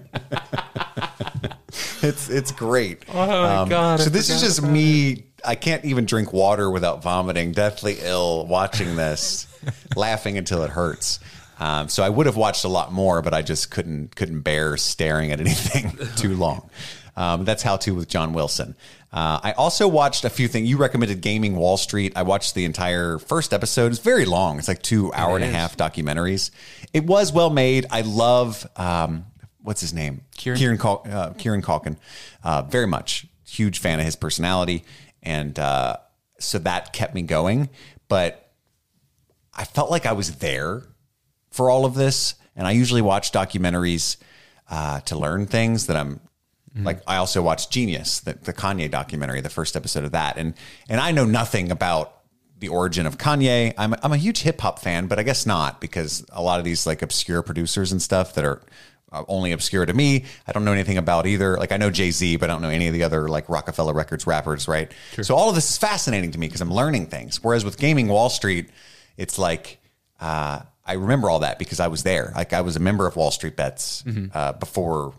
It's it's great. Oh my um, God, I So this is just me. I can't even drink water without vomiting. Deathly ill watching this, laughing until it hurts. Um, so I would have watched a lot more, but I just couldn't couldn't bear staring at anything too long. Um, that's how to with John Wilson. Uh, I also watched a few things. You recommended Gaming Wall Street. I watched the entire first episode. It's very long. It's like two hour and a half documentaries. It was well made. I love um, what's his name, Kieran- Kieran Cul- uh, Kieran Culkin, uh, very much huge fan of his personality, and uh, so that kept me going. But I felt like I was there for all of this, and I usually watch documentaries uh, to learn things that I'm Like I also watched Genius, the, the Kanye documentary, the first episode of that, and and I know nothing about the origin of Kanye. I'm I'm a huge hip hop fan, but I guess not because a lot of these like obscure producers and stuff that are uh, only obscure to me. I don't know anything about either. Like I know Jay Z, but I don't know any of the other like Roc-A-Fella Records rappers, right? So all of this is fascinating to me because I'm learning things. Whereas with Gaming Wall Street, it's like uh, I remember all that because I was there. Like I was a member of Wall Street Bets uh, before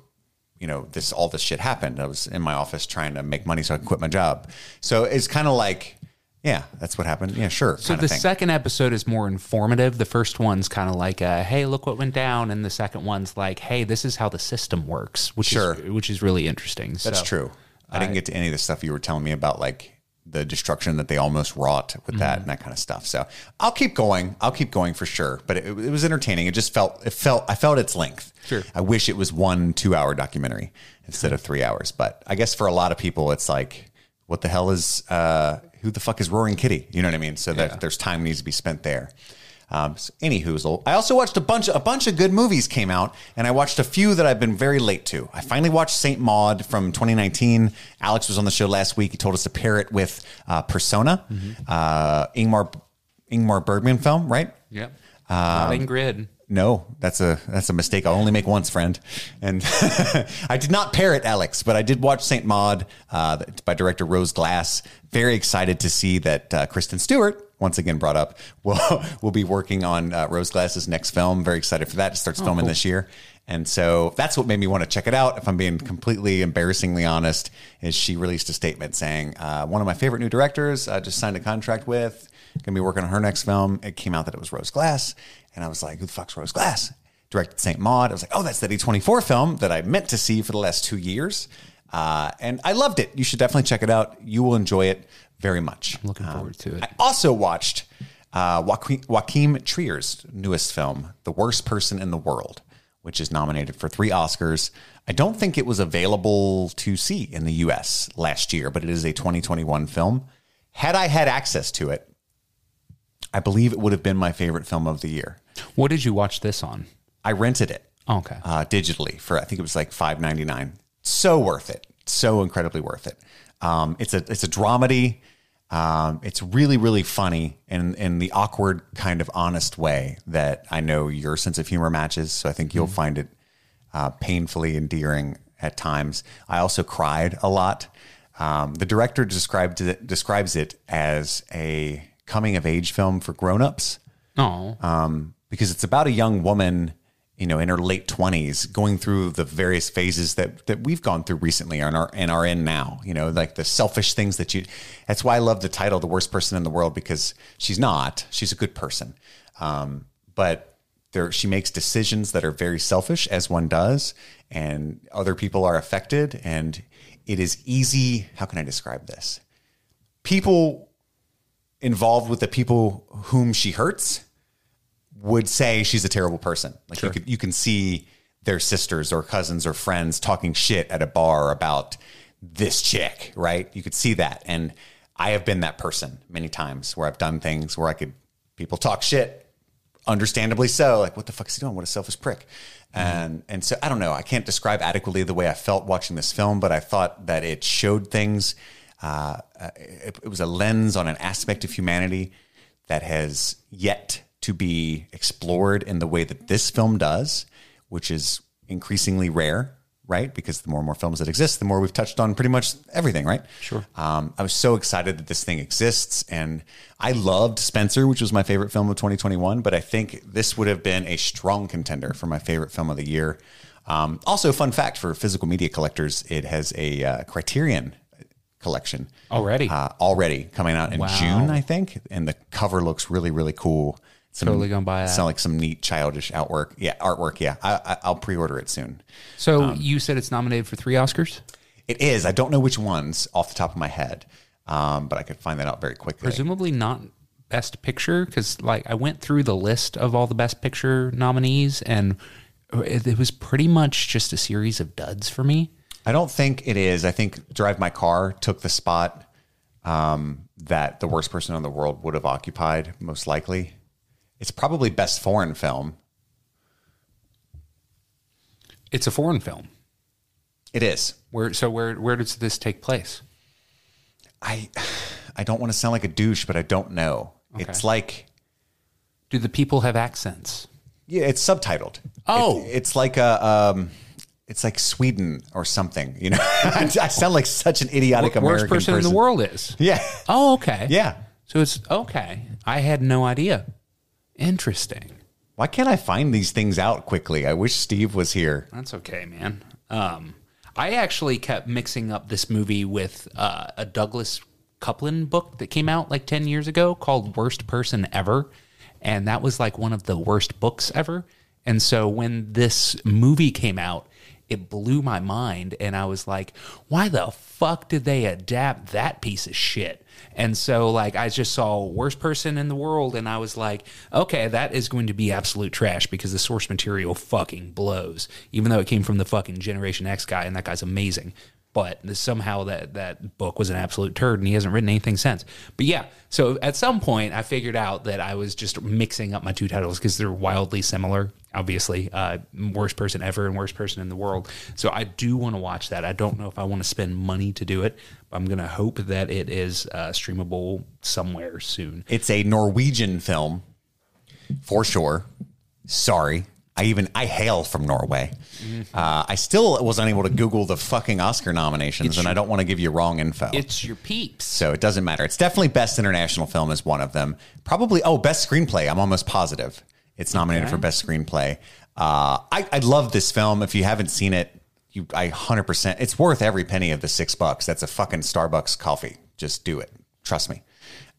you know this all this shit happened. I was in my office trying to make money so I could quit my job. So it's kind of like, yeah, that's what happened. Yeah, sure. So the second episode is more informative. The first one's kind of like, uh, "Hey, look what went down," and the second one's like, "Hey, this is how the system works," which Sure. is which is really interesting. That's So- true. I didn't get to any of the stuff you were telling me about, like the destruction that they almost wrought with that and that kind of stuff. So I'll keep going. I'll keep going for sure. But it, it was entertaining. It just felt it felt I felt its length. Sure. I wish it was one two hour documentary instead of three hours. But I guess for a lot of people, it's like, what the hell is uh, who the fuck is Roaring Kitty? You know what I mean? So that there's time needs to be spent there. Um, so anywho's, I also watched a bunch a bunch of good movies came out, and I watched a few that I've been very late to. I finally watched Saint Maud from 2019. Alex was on the show last week. He told us to pair it with uh, Persona, uh, Ingmar Ingmar Bergman film, right? Yep. Um, Ingrid. No, that's a that's a mistake. I'll only make once, friend. And I did not pair it, Alex, but I did watch Saint Maud uh, by director Rose Glass. Very excited to see that uh, Kristen Stewart, once again brought up, will will be working on uh, Rose Glass's next film. Very excited for that. It starts filming this year. And so that's what made me want to check it out. If I'm being completely embarrassingly honest, is she released a statement saying uh, one of my favorite new directors uh, just signed a contract with, gonna be working on her next film. It came out that it was Rose Glass, and I was like, who the fuck's Rose Glass? Directed Saint Maud. I was like, oh, that's that A24 film that I meant to see for the last two years, uh, and I loved it. You should definitely check it out. You will enjoy it very much. I'm looking forward to it. I also watched uh, Joaquin, Joaquin Trier's newest film, The Worst Person in the World, which is nominated for three Oscars. I don't think it was available to see in the US last year, but it is a 2021 film. Had I had access to it, I believe it would have been my favorite film of the year. What did you watch this on? I rented it Okay. uh, digitally for I think it was like five ninety nine. So worth it. So incredibly worth it. Um, it's a it's a dramedy. Um, it's really really funny in in the awkward kind of honest way that I know your sense of humor matches. So I think you'll find it uh, painfully endearing at times. I also cried a lot. Um, the director described it, describes it as a coming of age film for grown-ups oh, um, because it's about a young woman, you know, in her late twenties, going through the various phases that that we've gone through recently and are and are in now. You know, like the selfish things that you. That's why I love the title, "The Worst Person in the World," because she's not. She's a good person, um, but there she makes decisions that are very selfish, as one does, and other people are affected, and it is easy. How can I describe this? People involved with the people whom she hurts would say she's a terrible person. Like you could you can see their sisters or cousins or friends talking shit at a bar about this chick, right? You could see that. And I have been that person many times where I've done things where I could people talk shit, understandably so. Like, what the fuck is he doing? What a selfish prick. Mm-hmm. And and so I don't know. I can't describe adequately the way I felt watching this film, but I thought that it showed things. Uh, uh, it, it was a lens on an aspect of humanity that has yet to be explored in the way that this film does, which is increasingly rare, right? Because the more and more films that exist, the more we've touched on pretty much everything, right? Sure. Um, I was so excited that this thing exists, and I loved Spencer, which was my favorite film of 2021. But I think this would have been a strong contender for my favorite film of the year. Um, also, fun fact for physical media collectors, it has a uh, Criterion collection Already? uh, already coming out in Wow. June, I think, and the cover looks really really cool. Some, Totally gonna buy that. Sound like some neat childish artwork. Yeah, artwork. Yeah, I, I, I'll pre-order it soon. so um, you said it's nominated for three Oscars. It is. I don't know which ones off the top of my head, um, but I could find that out very quickly. Presumably not Best Picture because like I went through the list of all the Best Picture nominees and it, it was pretty much just a series of duds for me. I don't think it is. I think Drive My Car took the spot um, that the worst person in the world would have occupied, most likely. It's probably best foreign film. It's a foreign film. It is. Where so where where does this take place? I I don't want to sound like a douche, but I don't know. It's like Do the people have accents? yeah, it's subtitled. Oh. It- it's like a um, it's like Sweden or something. You know, I sound like such an idiotic Worst American person, in the world is. Yeah, Oh, okay. yeah. So it's okay. I had no idea. Interesting. Why can't I find these things out quickly? I wish Steve was here. That's okay, man. Um, I actually kept mixing up this movie with uh, a Douglas Coupland book that came out like 10 years ago called Worst Person Ever. And that was like one of the worst books ever. And so when this movie came out, it blew my mind. And I was like, why the fuck did they adapt that piece of shit? And so, like, I just saw worst person in the world, and I was like, okay, that is going to be absolute trash because the source material fucking blows, even though it came from the fucking Generation X guy, and that guy's amazing. But somehow that that book was an absolute turd, and he hasn't written anything since. But yeah, so at some point, I figured out that I was just mixing up my two titles because they're wildly similar. Obviously, uh, worst person ever and worst person in the world. So I do want to watch that. I don't know if I want to spend money to do it, but I'm gonna hope that it is uh, streamable somewhere soon. It's a Norwegian film, for sure. Sorry, I even I hail from Norway. Uh, I still was unable to Google the fucking Oscar nominations, and I don't want to give you wrong info. It's your peeps. so it doesn't matter. It's definitely best international film is one of them. Probably oh best screenplay. I'm almost positive it's nominated for best screenplay. Uh, I I love this film. If you haven't seen it, you I hundred percent. It's worth every penny of the six bucks. That's a fucking Starbucks coffee. Just do it. Trust me.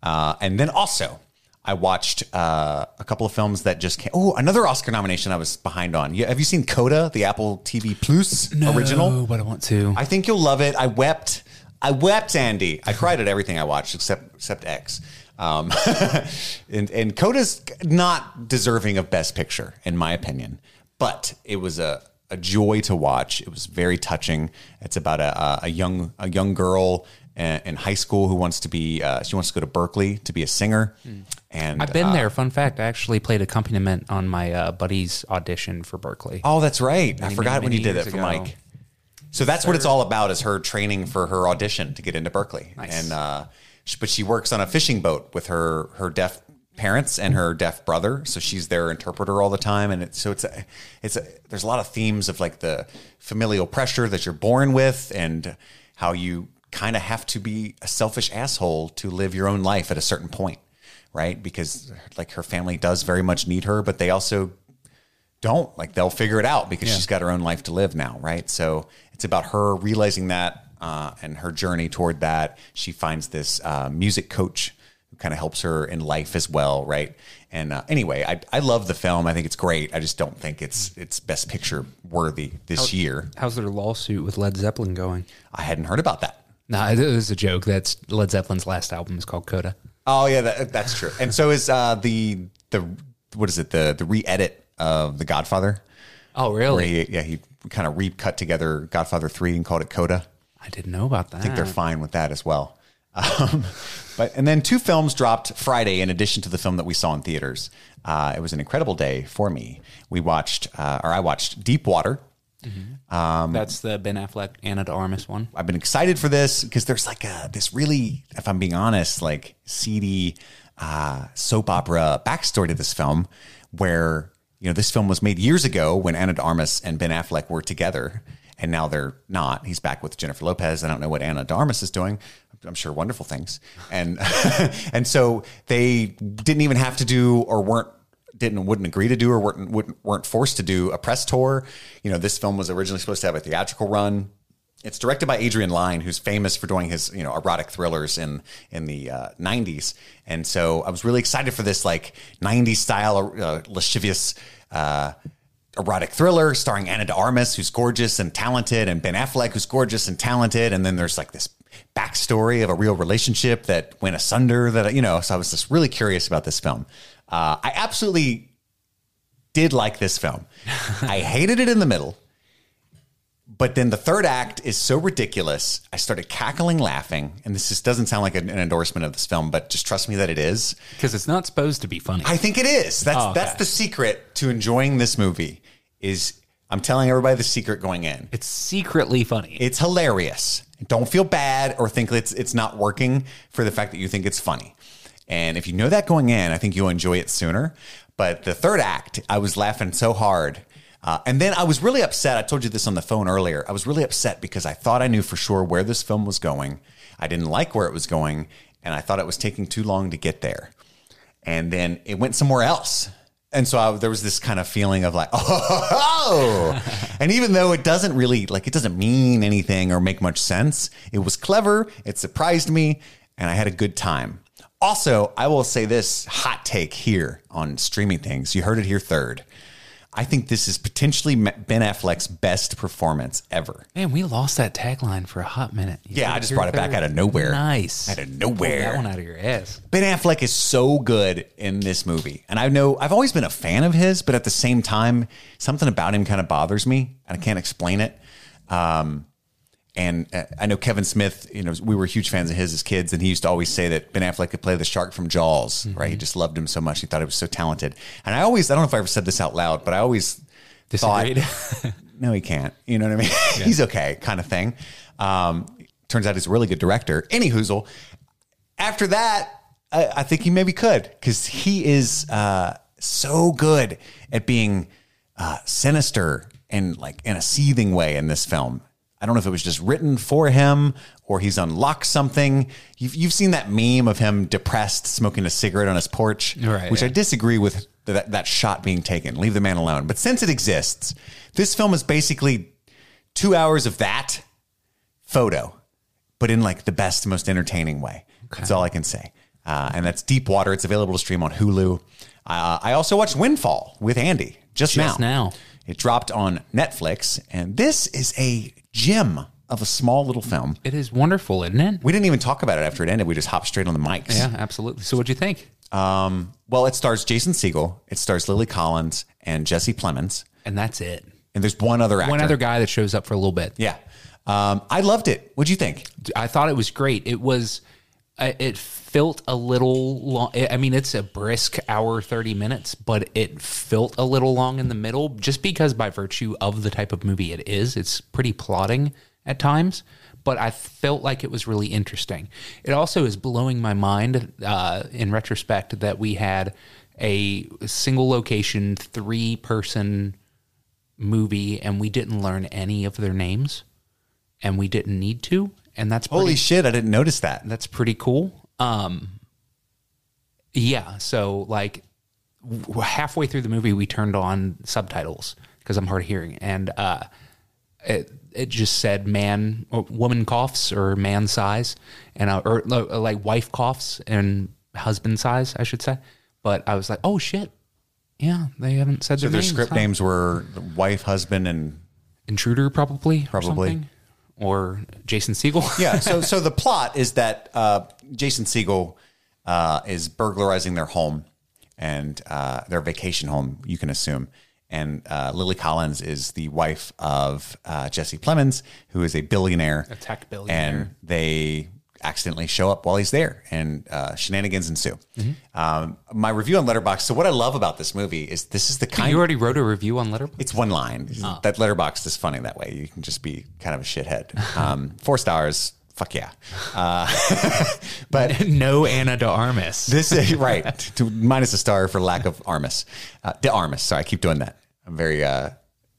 Uh, and then also. I watched uh, a couple of films that just came. Oh, another Oscar nomination I was behind on. You, have you seen Coda, the Apple TV Plus original? Oh, but I want to. I think you'll love it. I wept. I wept, Andy. I cried at everything I watched except except X. Um, and and Coda's not deserving of Best Picture, in my opinion. But it was a, a joy to watch. It was very touching. It's about a, a young a young girl in high school who wants to be uh, she wants to go to Berklee to be a singer. And I've been uh, there. Fun fact: I actually played accompaniment on my uh, buddy's audition for Berklee. Oh, that's right. I Many, forgot when many you did that for ago. Mike. So that's what it's all about is her training for her audition to get into Berklee. Nice. And but she works on a fishing boat with her her deaf parents and her deaf brother. So she's their interpreter all the time. And it's so it's a, it's a, there's a lot of themes of like the familial pressure that you're born with and how you kind of have to be a selfish asshole to live your own life at a certain point, right? Because like her family does very much need her, but they also don't like they'll figure it out because Yeah. she's got her own life to live now right so it's about her realizing that uh, and her journey toward that she finds this uh, music coach who kind of helps her in life as well right? And uh, anyway I, I love the film. I think it's great. I just don't think it's it's best picture worthy this year. How's their lawsuit with Led Zeppelin going? i hadn't heard about that. No, it was a joke. That's Led Zeppelin's last album is called Coda. oh yeah that, that's true. And so is uh, the the what is it? The the re-edit of the godfather. Oh, where really? he yeah he kind of re-cut together godfather 3 and called it coda I didn't know about that. I think they're fine with that as well. Um, but and then two films dropped Friday in addition to the film that we saw in theaters. Uh, it was an incredible day for me. We watched, uh, or I watched, Deep Water. That's the Ben Affleck Ana de Armas one. I've been excited for this because there's like a this really, if I'm being honest, like seedy uh, soap opera backstory to this film, where you know this film was made years ago when Ana de Armas and Ben Affleck were together, and now they're not. He's back with Jennifer Lopez. I don't know what Ana de Armas is doing. I'm sure wonderful things, and and so they didn't even have to do or weren't didn't wouldn't agree to do or weren't wouldn't, weren't forced to do a press tour. You know, this film was originally supposed to have a theatrical run. It's directed by Adrian Lyne, who's famous for doing his you know erotic thrillers in in the uh, '90s, and so I was really excited for this like '90s style uh, lascivious. Uh, erotic thriller starring Ana de Armas, who's gorgeous and talented, and Ben Affleck, who's gorgeous and talented. And then there's like this backstory of a real relationship that went asunder. That you know, so I was just really curious about this film. Uh, I absolutely did like this film. I hated it in the middle. But then the third act is so ridiculous. I started cackling, laughing, and this just doesn't sound like an, an endorsement of this film, but just trust me that it is. Because it's not supposed to be funny. I think it is. That's Oh, okay. that's the secret to enjoying this movie. Is I'm telling everybody the secret going in. It's secretly funny. It's hilarious. Don't feel bad or think it's it's not working for the fact that you think it's funny. And if you know that going in, I think you'll enjoy it sooner. But the third act, I was laughing so hard. Uh, and then I was really upset. I told you this on the phone earlier. I was really upset because I thought I knew for sure where this film was going. I didn't like where it was going, and I thought it was taking too long to get there. And then it went somewhere else. And so I, there was this kind of feeling of like, oh, and even though it doesn't really like it doesn't mean anything or make much sense, it was clever. It surprised me, and I had a good time. Also, I will say this hot take here on streaming things. You heard it here third. I think this is potentially Ben Affleck's best performance ever. Man, we lost that tagline for a hot minute. You Yeah, I just brought it back out of nowhere. Nice. Out of nowhere. that one out of your ass. Ben Affleck is so good in this movie. And I know I've always been a fan of his, but at the same time, something about him kind of bothers me and I can't explain it. Um, and uh, I know Kevin Smith, you know, we were huge fans of his as kids, and he used to always say that Ben Affleck could play the shark from Jaws, right? He just loved him so much. He thought he was so talented. And I always, I don't know if I ever said this out loud, but I always Disagreed. thought, no, he can't. You know what I mean? he's okay, kind of thing. Um, turns out he's a really good director. Any hoozle. After that, I, I think he maybe could because he is uh, so good at being uh, sinister and like in a seething way in this film. I don't know if it was just written for him or he's unlocked something. You've, you've seen that meme of him depressed, smoking a cigarette on his porch, Right, which I disagree with that, that shot being taken. Leave the man alone. But since it exists, this film is basically two hours of that photo, but in like the best, most entertaining way. That's all I can say. Uh, and that's Deep Water. It's available to stream on Hulu. Uh, I also watched Windfall with Andy just, Just now. It dropped on Netflix, and this is a gem of a small little film. It is wonderful, isn't it? We didn't even talk about it after it ended. We just hopped straight on the mics. Yeah, absolutely. So, what'd you think? Um, well, it stars Jason Segel, it stars Lily Collins and Jesse Plemons, And that's it. and there's one other actor. One other guy that shows up for a little bit. Yeah. Um, I loved it. What'd you think? I thought it was great. It was, it felt a little long. I mean, it's a brisk hour, 30 minutes, but it felt a little long in the middle just because by virtue of the type of movie it is, it's pretty plotting at times. But I felt like it was really interesting. It also is blowing my mind uh, in retrospect that we had a single location, three person movie and we didn't learn any of their names and we didn't need to. And that's pretty, Holy shit, I didn't notice that. that's pretty cool. Um, yeah. So like w- halfway through the movie, we turned on subtitles because I'm hard of hearing, and uh, it it just said man, woman coughs or man size, and uh, or uh, like wife coughs and husband size, I should say. But I was like, oh shit, yeah, they haven't said So their, their names, script huh? names were wife, husband, and Intruder probably, Probably. Or Jason Segel. yeah. So so the plot is that uh, Jason Segel uh, is burglarizing their home and uh, their vacation home. You can assume. And uh, Lily Collins is the wife of uh, Jesse Plemons, who is a billionaire, A tech billionaire. and they accidentally show up while he's there, and uh, shenanigans ensue. Mm-hmm. Um, my review on Letterboxd. So what I love about this movie is this is the kind. you already wrote a review on Letterboxd. It's one line. Oh. That Letterboxd is funny that way. You can just be kind of a shithead. Um, four stars. Fuck yeah. Uh, but no Ana de Armas. this is right. To, minus a star for lack of Armis. Uh, de Armis. Sorry, I keep doing that. I'm very uh,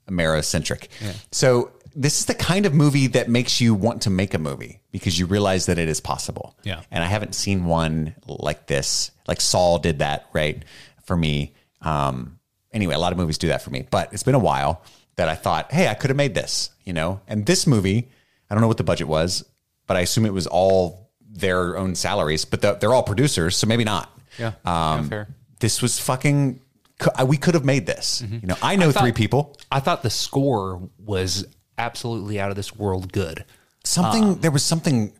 Amerocentric. So this is the kind of movie that makes you want to make a movie because you realize that it is possible. Yeah. And I haven't seen one like this. Like Saul did that, right? For me. Um, anyway, a lot of movies do that for me, but it's been a while that I thought, hey, I could have made this, you know? And this movie, I don't know what the budget was, but I assume it was all their own salaries, but the, they're all producers, so maybe not. Yeah, Um, yeah, fair. This was fucking, we could have made this. You know, I know thought- three people. I thought the score was absolutely out of this world good. something there was something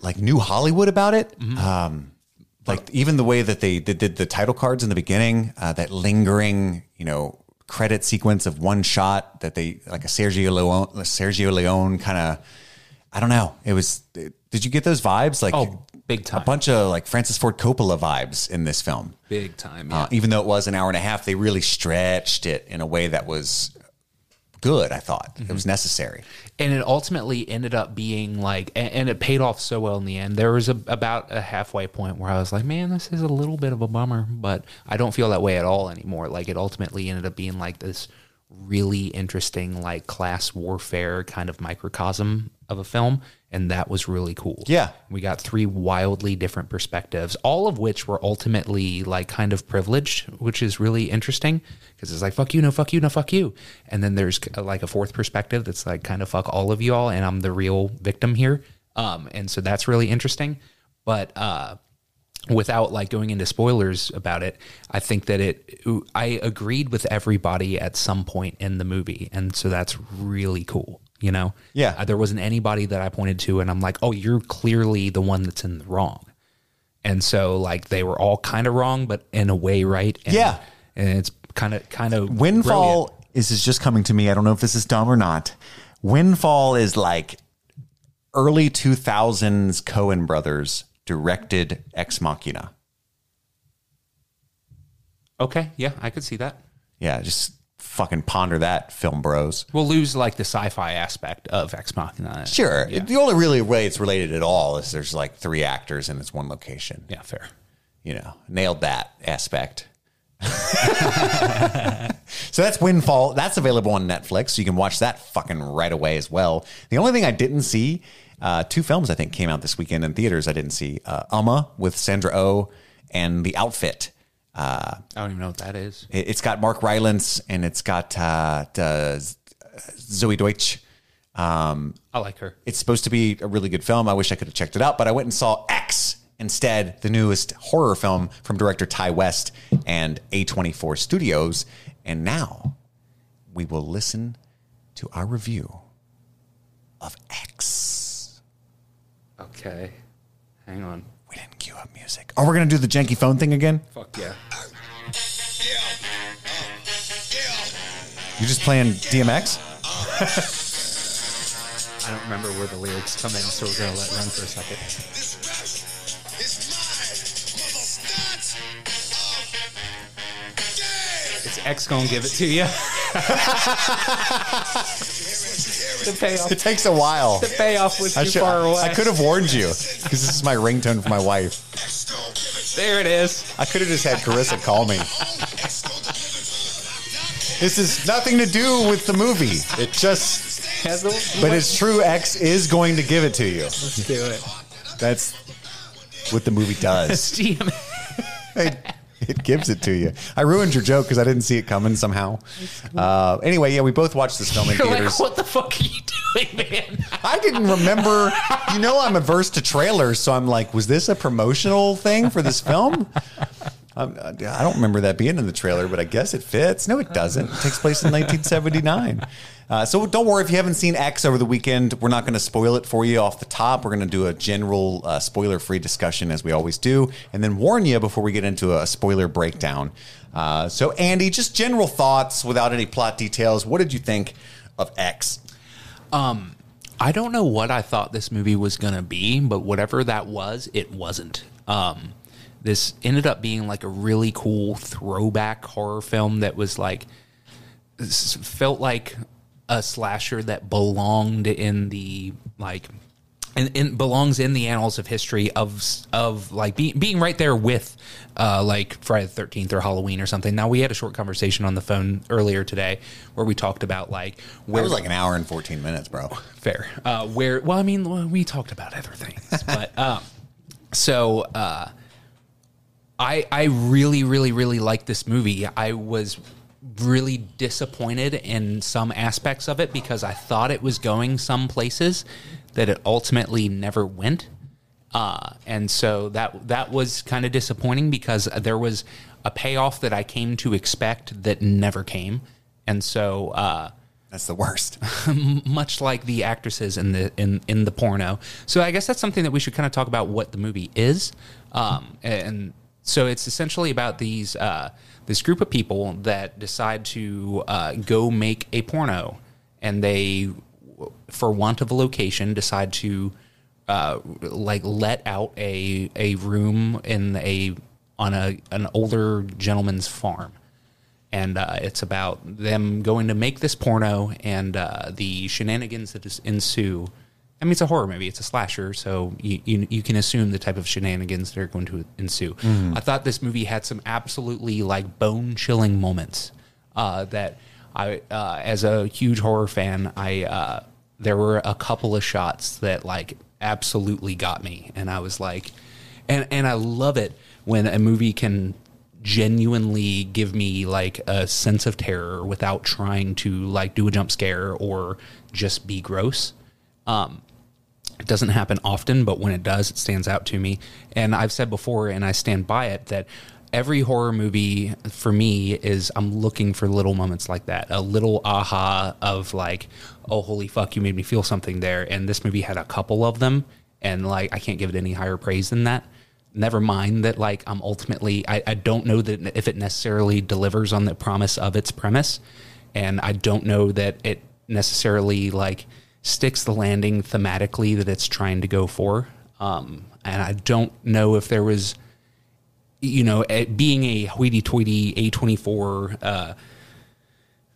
like new hollywood about it Mm-hmm. um like even the way that they, they did the title cards in the beginning uh, that lingering you know credit sequence of one shot that they like a sergio leone sergio leone kind of i don't know it was did you get those vibes like Oh, big time. a bunch of like francis ford coppola vibes in this film Big time. uh, even though it was an hour and a half, they really stretched it in a way that was good. I thought it mm-hmm. was necessary. and it ultimately ended up being like and, and it paid off so well in the end there was a, about a halfway point where i was like man this is a little bit of a bummer but i don't feel that way at all anymore like it ultimately ended up being like this really interesting like class warfare kind of microcosm of a film and that was really cool. Yeah. we got three wildly different perspectives all of which were ultimately like kind of privileged which is really interesting because it's like fuck you no fuck you no fuck you. And then there's uh, like a fourth perspective that's like kind of fuck all of you all and i'm the real victim here. Um and so that's really interesting. But uh without like going into spoilers about it i think that it i agreed with everybody at some point in the movie and so that's really cool you know Yeah. Uh, there wasn't anybody that i pointed to and i'm like oh you're clearly the one that's in the wrong and so like they were all kind of wrong but in a way right and, Yeah. and it's kind of kind of Windfall is is just coming to me. I don't know if this is dumb or not. Windfall is like early 2000s Coen brothers directed Ex Machina. okay yeah i could see that Yeah, just fucking ponder that, film bros. we'll lose like the sci-fi aspect of ex machina Sure. yeah, The only really way it's related at all is there's like three actors and it's one location. yeah fair You know, nailed that aspect. so that's Windfall. That's available on Netflix. So you can watch that fucking right away as well. The only thing I didn't see, uh, two films I think came out this weekend in theaters. I didn't see uh, Umma with Sandra Oh and The Outfit. i don't even know what that is It- It's got Mark Rylance and it's got uh, uh, Zoey Deutch. Um, i like her it's supposed to be a really good film. I wish I could have checked it out, but I went and saw X instead, the newest horror film from director Ti West and A24 Studios. And now we will listen to our review of X. okay hang on We didn't cue up music. Oh, Are we going to do the janky phone thing again? fuck yeah You're just playing DMX? I don't remember where the lyrics come in, so we're gonna let it run for a second. It's X gonna give it to you? the payoff. It takes a while. The payoff was I, too should- far away. I could have warned you because this is my ringtone for my wife. There it is. I could have just had Carissa call me. This is nothing to do with the movie. It just, Has the, but it's true. X is going to give it to you. Let's do it. That's what the movie does. Damn it. Gives it to you. I ruined your joke because I didn't see it coming somehow. Uh, anyway, yeah, we both watched this film in You're theaters. like, what the fuck are you doing, man? I didn't remember. You know, I'm averse to trailers, so I'm like, was this a promotional thing for this film? Um, I don't remember that being in the trailer, but I guess it fits. No, it doesn't. It takes place in 1979. Uh, so don't worry if you haven't seen X over the weekend. We're not going to spoil it for you off the top. We're going to do a general uh, spoiler-free discussion as we always do, and then warn you before we get into a spoiler breakdown. Uh, so, Andy, just general thoughts without any plot details. What did you think of X? I don't know what I thought this movie was going to be, but whatever that was, it wasn't. Um, this ended up being like a really cool throwback horror film that was like felt like a slasher that belonged in the like and, and belongs in the annals of history of of like being being right there with uh, like Friday the Thirteenth or Halloween or something. Now we had a short conversation on the phone earlier today where we talked about like It where was like an hour and 14 minutes, bro. fair. Uh, where well, I mean, we talked about other things, but um, so uh, I I really really really like this movie. I was really disappointed in some aspects of it because I thought it was going some places that it ultimately never went. Uh, and so that that was kind of disappointing because there was a payoff that I came to expect that never came. And so uh, That's the worst. much like the actresses in the in in the porno. So I guess that's something that we should kind of talk about what the movie is. Um, and so it's essentially about these uh, this group of people that decide to uh, go make a porno, and they, for want of a location, decide to uh, like let out a a room in a on a an older gentleman's farm and uh, it's about them going to make this porno and uh, the shenanigans that ensue. I mean, it's a horror movie; it's a slasher, so you, you you can assume the type of shenanigans that are going to ensue. I thought this movie had some absolutely like bone chilling moments uh, that I, uh, as a huge horror fan, I uh, there were a couple of shots that like absolutely got me, and I was like, and and I love it when a movie can genuinely give me like a sense of terror without trying to like do a jump scare or just be gross. Um, it doesn't happen often, but when it does, it stands out to me. And I've said before, and I stand by it, that every horror movie for me is I'm looking for little moments like that, a little aha of like, oh, holy fuck, you made me feel something there. And this movie had a couple of them, and like, I can't give it any higher praise than that. Never mind that, like, I'm ultimately, I, I don't know that if it necessarily delivers on the promise of its premise. And I don't know that it necessarily, like, sticks the landing thematically that it's trying to go for. Um, and I don't know if there was, you know, being a hoity-toity A24 uh,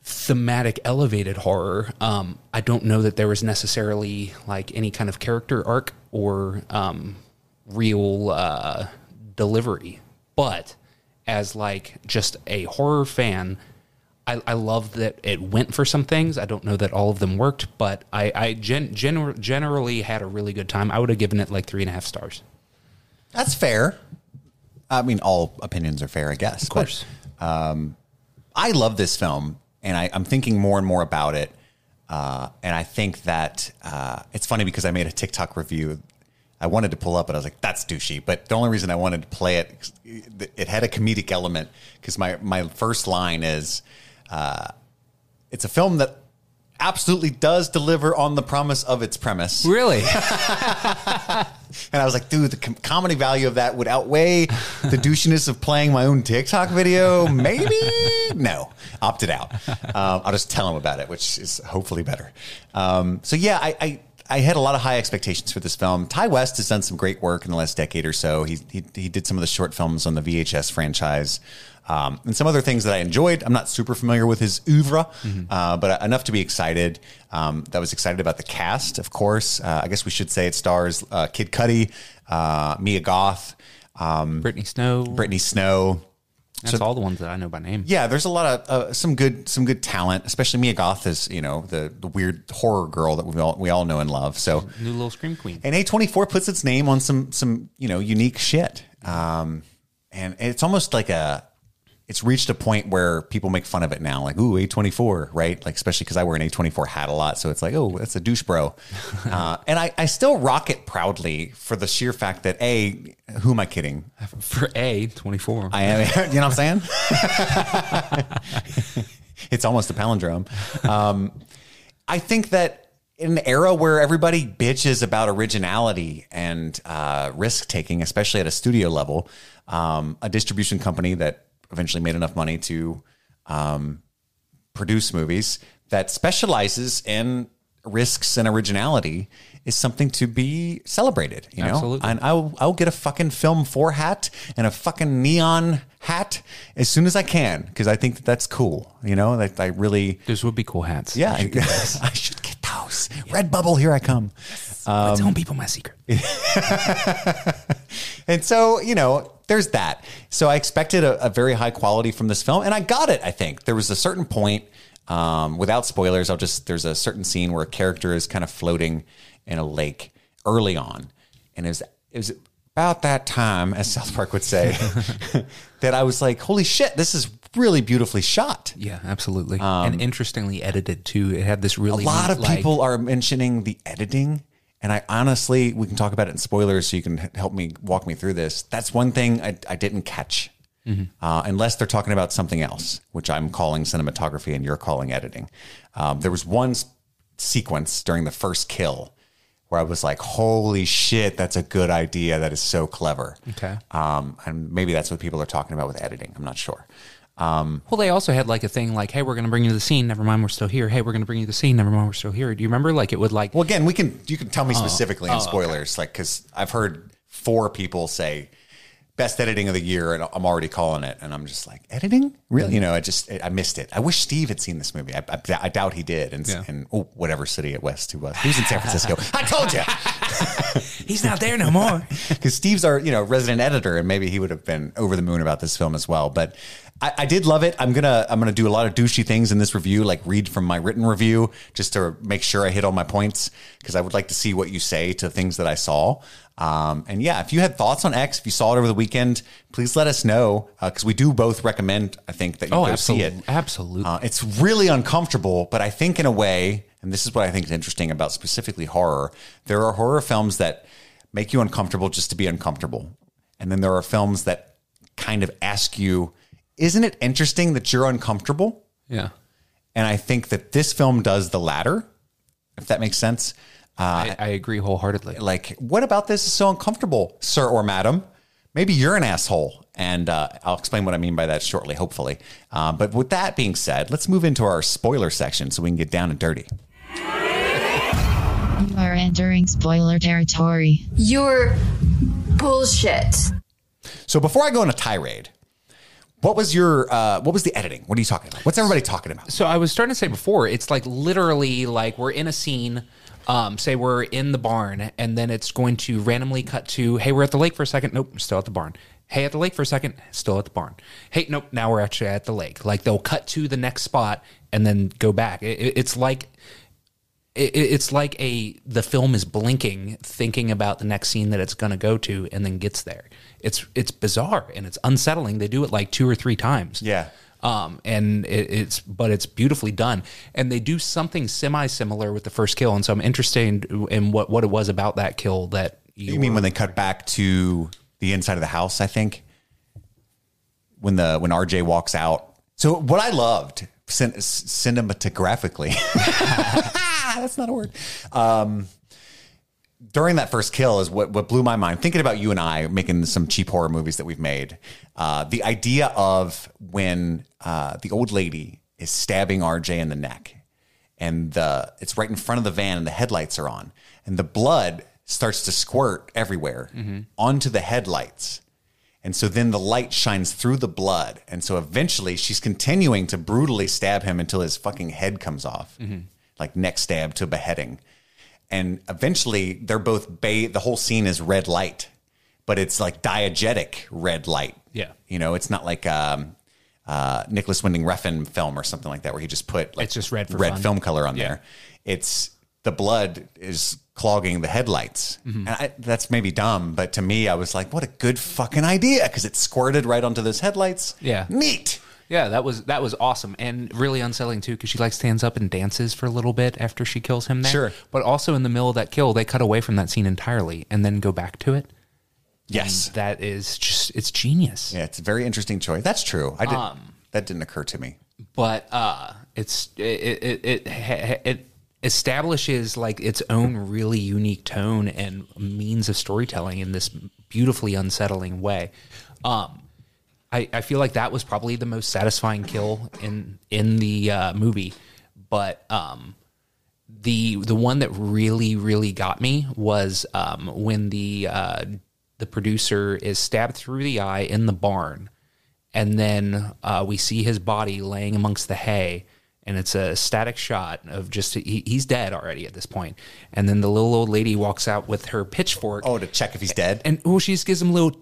thematic elevated horror. Um, I don't know that there was necessarily like any kind of character arc or um, real uh, delivery, but as like just a horror fan. I, I love that it went for some things. I don't know that all of them worked, but I, I gen, gener- generally had a really good time. I would have given it like three and a half stars. That's fair. I mean, all opinions are fair, I guess. Of course. I love this film, and I, I'm thinking more and more about it. Uh, and I think that uh, it's funny because I made a TikTok review. I wanted to pull up, but I was like, "That's douchey." But the only reason I wanted to play it, it had a comedic element because my my first line is, uh, "It's a film that absolutely does deliver on the promise of its premise." Really? And I was like, dude, the com- comedy value of that would outweigh the douchiness of playing my own TikTok video. Maybe? No, opted out. Um, I'll just tell him about it, which is hopefully better. Um, so, yeah, I, I, I had a lot of high expectations for this film. Ti West has done some great work in the last decade or so. He, he, he did some of the short films on the VHS franchise. Um, and some other things that I enjoyed. I'm not super familiar with his oeuvre, uh, but enough to be excited. Um, that was excited about the cast, of course. Uh, I guess we should say it stars uh, Kid Cudi, uh, Mia Goth, um, Brittany Snow. Brittany Snow. That's all the ones that I know by name. Yeah, there's a lot of uh, some good some good talent, especially Mia Goth is you know the the weird horror girl that we all we all know and love. So New little scream queen. and A24 puts its name on some some you know unique shit. Um, and it's almost like a it's reached a point where people make fun of it now, like ooh A24, right? Like especially because I wear an A24 hat a lot, so it's like oh that's a douche bro. uh, and I I still rock it proudly for the sheer fact that a who am I kidding? For A, 24. I am. You know what I'm saying? it's almost a palindrome. Um, I think that in an era where everybody bitches about originality and uh, risk taking, especially at a studio level, um, a distribution company that eventually made enough money to um, produce movies that specializes in risks and originality is something to be celebrated. You know, Absolutely. and I'll I'll get a fucking Film4 hat and a fucking neon hat as soon as I can because I think that that's cool. You know, that I really Those would be cool hats. yeah I, I should get those. Redbubble, here I come. I'm telling people my secret. And so, you know, there's that. So I expected a, a very high quality from this film, and I got it. I think there was a certain point. Um, without spoilers, I'll just there's a certain scene where a character is kind of floating in a lake early on, and it was it was about that time, as South Park would say, that I was like, "Holy shit, this is really beautifully shot." Yeah, absolutely. and interestingly edited too. It had this really Um, a lot of like- people are mentioning the editing and i honestly we can talk about it in spoilers so you can help me walk me through this. That's one thing i, I didn't catch uh, unless they're talking about something else which i'm calling cinematography and you're calling editing. Um, there was one s- sequence during the first kill where i was like holy shit that's a good idea. That is so clever. Okay. um, and maybe that's what people are talking about with editing. I'm not sure um, Well, they also had like a thing like, "Hey, we're going to bring you to the scene. Never mind, we're still here. Hey, we're going to bring you to the scene. Never mind, we're still here." Do you remember? Like it would like Well, again, we can you can tell me specifically in spoilers, like because I've heard four people say best editing of the year, and I'm already calling it. And I'm just like, editing, really? You know, I just I missed it. I wish Steve had seen this movie. I, I, I doubt he did. And Yeah. and oh, whatever city at West he was, he was in San Francisco. I told you. He's not there no more. because Steve's our you know resident editor, and maybe he would have been over the moon about this film as well. But I, I did love it. I'm gonna I'm gonna do a lot of douchey things in this review, like read from my written review, just to make sure I hit all my points, because I would like to see what you say to things that I saw. Um, and yeah, if you had thoughts on X, if you saw it over the weekend, please let us know because we do both recommend. I think that you Oh, go see it. absolutely. Absolutely. Uh, it's really uncomfortable, but I think in a way, and this is what I think is interesting about specifically horror, there are horror films that make you uncomfortable just to be uncomfortable. And then there are films that kind of ask you, isn't it interesting that you're uncomfortable? yeah. And I think that this film does the latter, if that makes sense. Uh, I, I agree wholeheartedly. like, what about this is so uncomfortable, sir or madam? Maybe you're an asshole. And uh, I'll explain what I mean by that shortly, hopefully. Uh, but with that being said, let's move into our spoiler section so we can get down and dirty. You are entering spoiler territory. You're bullshit. So before I go on a tirade, what was your uh, what was the editing? What are you talking about? What's everybody talking about? So I was starting to say before, it's like literally like we're in a scene. Um, say we're in the barn, and then it's going to randomly cut to, hey, we're at the lake for a second. Nope, still at the barn. Hey, at the lake for a second. Still at the barn. Hey, nope, now we're actually at the lake. Like they'll cut to the next spot and then go back. It, it- it's like it, it's like a the film is blinking, thinking about the next scene that it's going to go to, and then gets there. It's it's bizarre and it's unsettling. They do it like two or three times. Yeah. Um, and it, it's but it's beautifully done, and they do something semi similar with the first kill, and so I'm interested in, in what what it was about that kill that you, You mean when they cut back to the inside of the house? I think when the when RJ walks out. So what I loved cinematographically, that's not a word. Um, during that first kill is what what blew my mind. Thinking about you and I making some cheap horror movies that we've made, uh, the idea of when uh, the old lady is stabbing RJ in the neck, and the it's right in front of the van, and the headlights are on, and the blood starts to squirt everywhere onto the headlights. And so then the light shines through the blood. And so eventually she's continuing to brutally stab him until his fucking head comes off, like neck stab to beheading. And eventually they're both ba- the whole scene is red light, but it's like diegetic red light. Yeah. You know, it's not like um, uh, Nicolas Winding Refn film or something like that where he just put like It's just red red fun. film color on Yeah. there. It's the blood is clogging the headlights. Mm-hmm. And I, that's maybe dumb, but to me, I was like, what a good fucking idea because it squirted right onto those headlights. Yeah. Neat. Yeah, that was that was awesome and really unsettling too because she like stands up and dances for a little bit after she kills him there. Sure. but also in the middle of that kill, they cut away from that scene entirely and then go back to it. Yes. That is just it's genius. Yeah, it's a very interesting choice. That's true. I did, Um, that didn't occur to me. but uh it's it it it, it, it establishes like its own really unique tone and means of storytelling in this beautifully unsettling way. Um I, I feel like that was probably the most satisfying kill in in the uh, movie, but um, the the one that really really got me was um, when the uh, the producer is stabbed through the eye in the barn, and then uh, we see his body laying amongst the hay, and it's a static shot of just he, he's dead already at this point, and then the little old lady walks out with her pitchfork. Oh, to check if he's dead? And oh, she just gives him a little,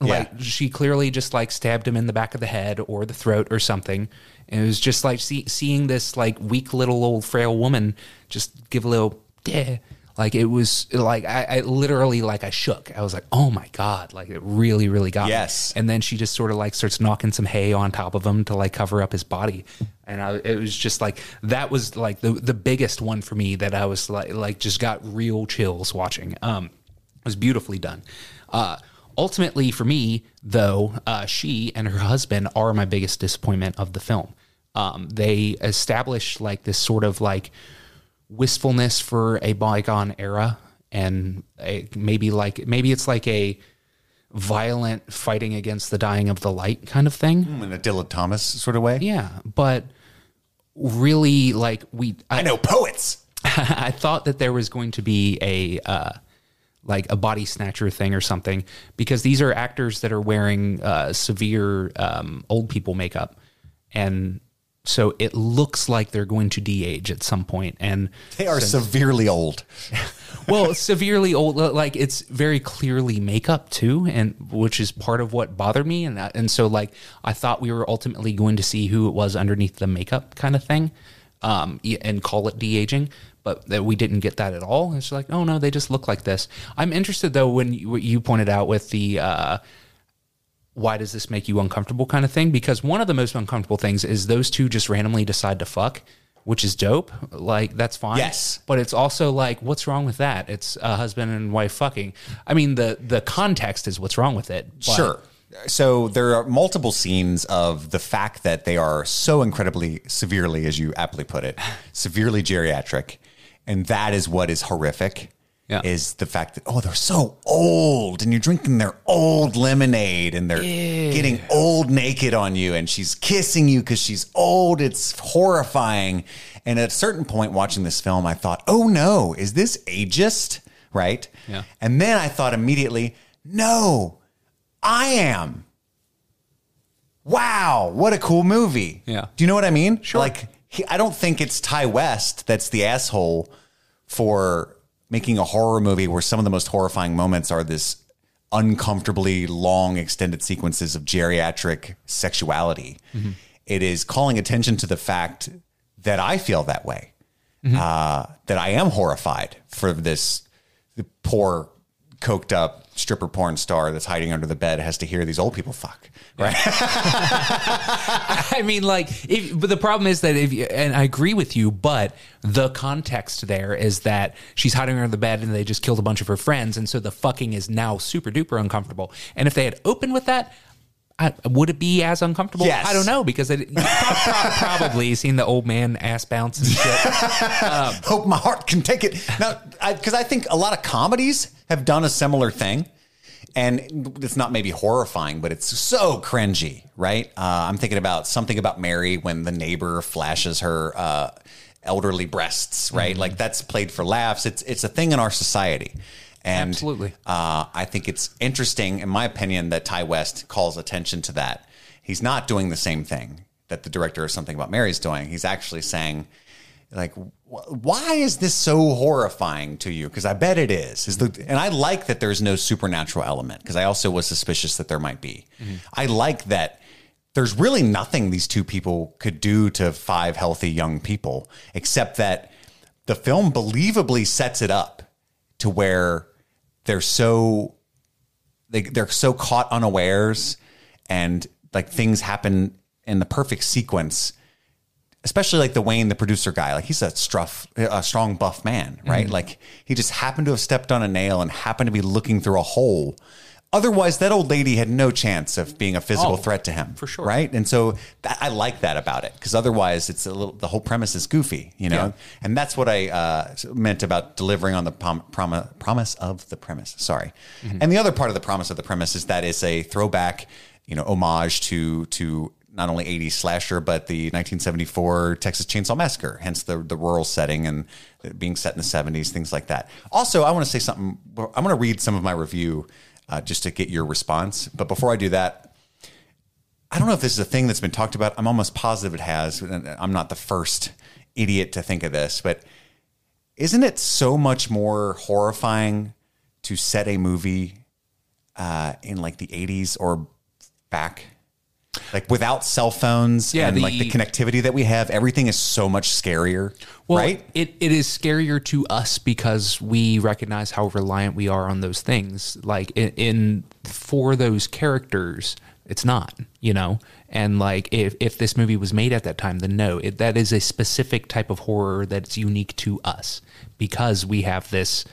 like Yeah. she clearly just like stabbed him in the back of the head or the throat or something. And it was just like see, seeing this like weak little old frail woman just give a little, "Deh." Like it was like I, I literally like I shook. I was like, oh my god, like it really, really got me. Yes. And then she just sort of like starts knocking some hay on top of him to like cover up his body, and I, it was just like that was like the the biggest one for me that I was like like just got real chills watching. Um, it was beautifully done. Uh, ultimately, for me, though, uh, she and her husband are my biggest disappointment of the film. Um, they establish like this sort of like wistfulness for a bygone era, and a, maybe like maybe it's like a violent fighting against the dying of the light kind of thing. In a Dylan Thomas sort of way? Yeah, but really, like we, I know poets. I thought that there was going to be a uh, like a body snatcher thing or something, because these are actors that are wearing uh, severe um, old people makeup, and so it looks like they're going to de-age at some point, and They are severely old. well, severely old. Like it's very clearly makeup too, and which is part of what bothered me. And that, and so like I thought we were ultimately going to see who it was underneath the makeup kind of thing, um, and call it de aging. But that we didn't get that at all. It's like, oh no, they just look like this. I'm interested though when you, what you pointed out with the. Uh, why does this make you uncomfortable kind of thing because one of the most uncomfortable things is those two just randomly decide to fuck which is dope like that's fine Yes. but it's also like what's wrong with that it's a husband and wife fucking i mean the the context is what's wrong with it but- Sure. So there are multiple scenes of the fact that they are so incredibly severely, as you aptly put it, severely geriatric, and that is what is horrific. Yeah. Is the fact that oh they're so old and you're drinking their old lemonade and they're getting old naked on you and she's kissing you because she's old. It's horrifying. And at a certain point watching this film, I thought, oh no, is this ageist? Right? Yeah. And then I thought immediately, no, I am. Wow, what a cool movie. Yeah. Do you know what I mean? Sure. Like, he, I don't think it's Ti West that's the asshole for making a horror movie where some of the most horrifying moments are this uncomfortably long extended sequences of geriatric sexuality. It is calling attention to the fact that I feel that way. Uh, that I am horrified for this poor, coked up stripper porn star that's hiding under the bed has to hear these old people fuck. Right. I mean, like, if, but the problem is that if you, and I agree with you, but the context there is that she's hiding under the bed and they just killed a bunch of her friends, and so the fucking is now super duper uncomfortable. And if they had opened with that, I, would it be as uncomfortable? Yes. I don't know because it pro- pro- probably seen the old man ass bounce and shit. Hope my heart can take it. Now, because I, think a lot of comedies have done a similar thing. And it's not maybe horrifying, but it's so cringy, right? Uh, I'm thinking about something about Mary when the neighbor flashes her uh, elderly breasts, right? Like that's played for laughs. It's it's a thing in our society. And Absolutely. Uh, I think it's interesting, in my opinion, that Ti West calls attention to that. He's not doing the same thing that the director of Something About Mary is doing. He's actually saying, like, wh- why is this so horrifying to you? Because I bet it is. Is the and I like that there's no supernatural element because I also was suspicious that there might be. I like that there's really nothing these two people could do to five healthy young people except that the film believably sets it up to where they're so they, they're so caught unawares and like things happen in the perfect sequence especially like the Wayne, the producer guy, like he's a struff, a strong buff man, right? Mm-hmm. Like he just happened to have stepped on a nail and happened to be looking through a hole. Otherwise, that old lady had no chance of being a physical Oh, threat to him, for sure. right? And so that, I like that about it because otherwise, it's a little. The whole premise is goofy, you know, Yeah. and that's what I uh, meant about delivering on the prom- prom- promise of the premise. Sorry, Mm-hmm. and the other part of the promise of the premise is that it's a throwback, you know, homage to to not only 80s slasher but the 1974 Texas Chainsaw Massacre, hence the the rural setting and being set in the 70s, things like that. Also, I want to say something. I'm going to read some of my review uh, just to get your response, but before I do that. I don't know if this is a thing that's been talked about. I'm almost positive it has. I'm not the first idiot to think of this, but isn't it so much more horrifying to set a movie uh, in like the 80s or back? Like without cell phones Yeah, and the- like the connectivity that we have, everything is so much scarier, Well, right? It, it is scarier to us because we recognize how reliant we are on those things. Like in, in for those characters, it's not, you know. And like if if this movie was made at that time, then no, it, that is a specific type of horror that's unique to us because we have this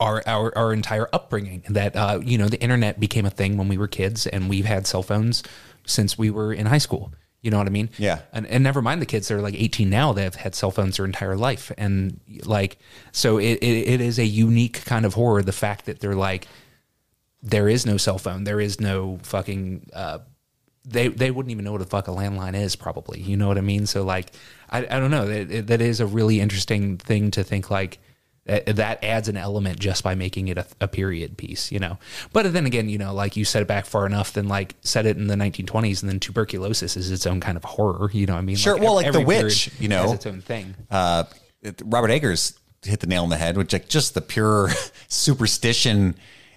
our our our entire upbringing that uh, you know the internet became a thing when we were kids and we've had cell phones since we were in high school. You know what i mean? Yeah. and, and never mind the kids that are like 18 now that have had cell phones their entire life. And like so it, it, it is a unique kind of horror the fact that they're like there is no cell phone. There is no fucking uh, they they wouldn't even know what the fuck a landline is probably. You know what i mean? So like i, I don't know. That, that is a really interesting thing to think like That, adds an element just by making it a, a period piece, you know. But then again, you know, like you set it back far enough, then like set it in the 1920s, and then tuberculosis is its own kind of horror. You know, what I mean, Sure, well, like The Witch, you know. its own thing. uh, Robert Eggers hit the nail on the head, which like just the pure superstition,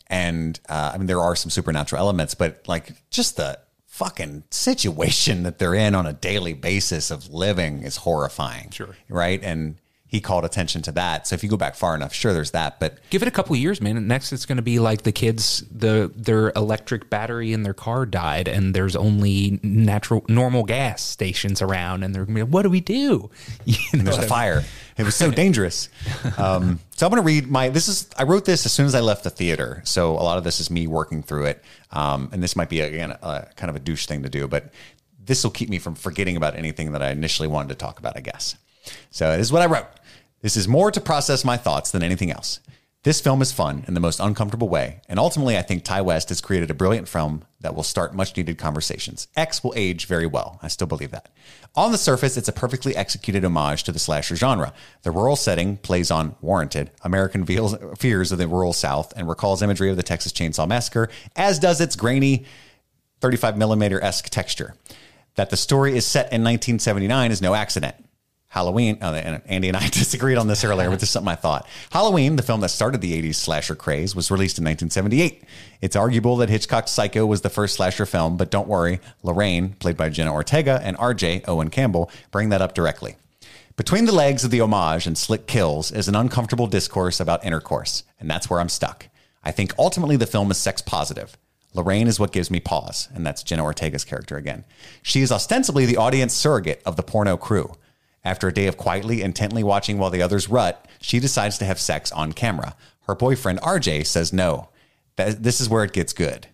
and uh, I mean there are some supernatural elements, but like just the fucking situation that they're in on a daily basis of living is horrifying. Sure. right? And he called attention to that. So if you go back far enough, sure, there's that, but Give it a couple of years, man. Next, it's going to be like the kids, the their electric battery in their car died, and there's only natural, normal gas stations around, and they're going to be, like, what do we do? You know there's a fire. It was so dangerous. Um, so I'm going to read my. This is I wrote this as soon as I left the theater. So a lot of this is me working through it. Um, and this might be again a, kind of a douche thing to do, but this will keep me from forgetting about anything that I initially wanted to talk about. I guess. So this is what I wrote. This is more to process my thoughts than anything else. This film is fun in the most uncomfortable way, and ultimately, I think Ti West has created a brilliant film that will start much needed conversations. X will age very well. I still believe that. On the surface, it's a perfectly executed homage to the slasher genre. The rural setting plays on warranted American fears of the rural South and recalls imagery of the Texas Chainsaw Massacre, as does its grainy 35 millimeter esque texture. That the story is set in 1979 is no accident. Halloween, oh, and Andy and I disagreed on this earlier, but this is something I thought. Halloween, the film that started the 80s slasher craze, was released in 1978. It's arguable that Hitchcock's Psycho was the first slasher film, but don't worry, Lorraine, played by Jenna Ortega, and RJ, Owen Campbell, bring that up directly. Between the legs of the homage and slick kills is an uncomfortable discourse about intercourse, and that's where I'm stuck. I think ultimately the film is sex positive. Lorraine is what gives me pause, and that's Jenna Ortega's character again. She is ostensibly the audience surrogate of the porno crew. After a day of quietly, intently watching while the others rut, she decides to have sex on camera. Her boyfriend, RJ, says no. That- This is where it gets good.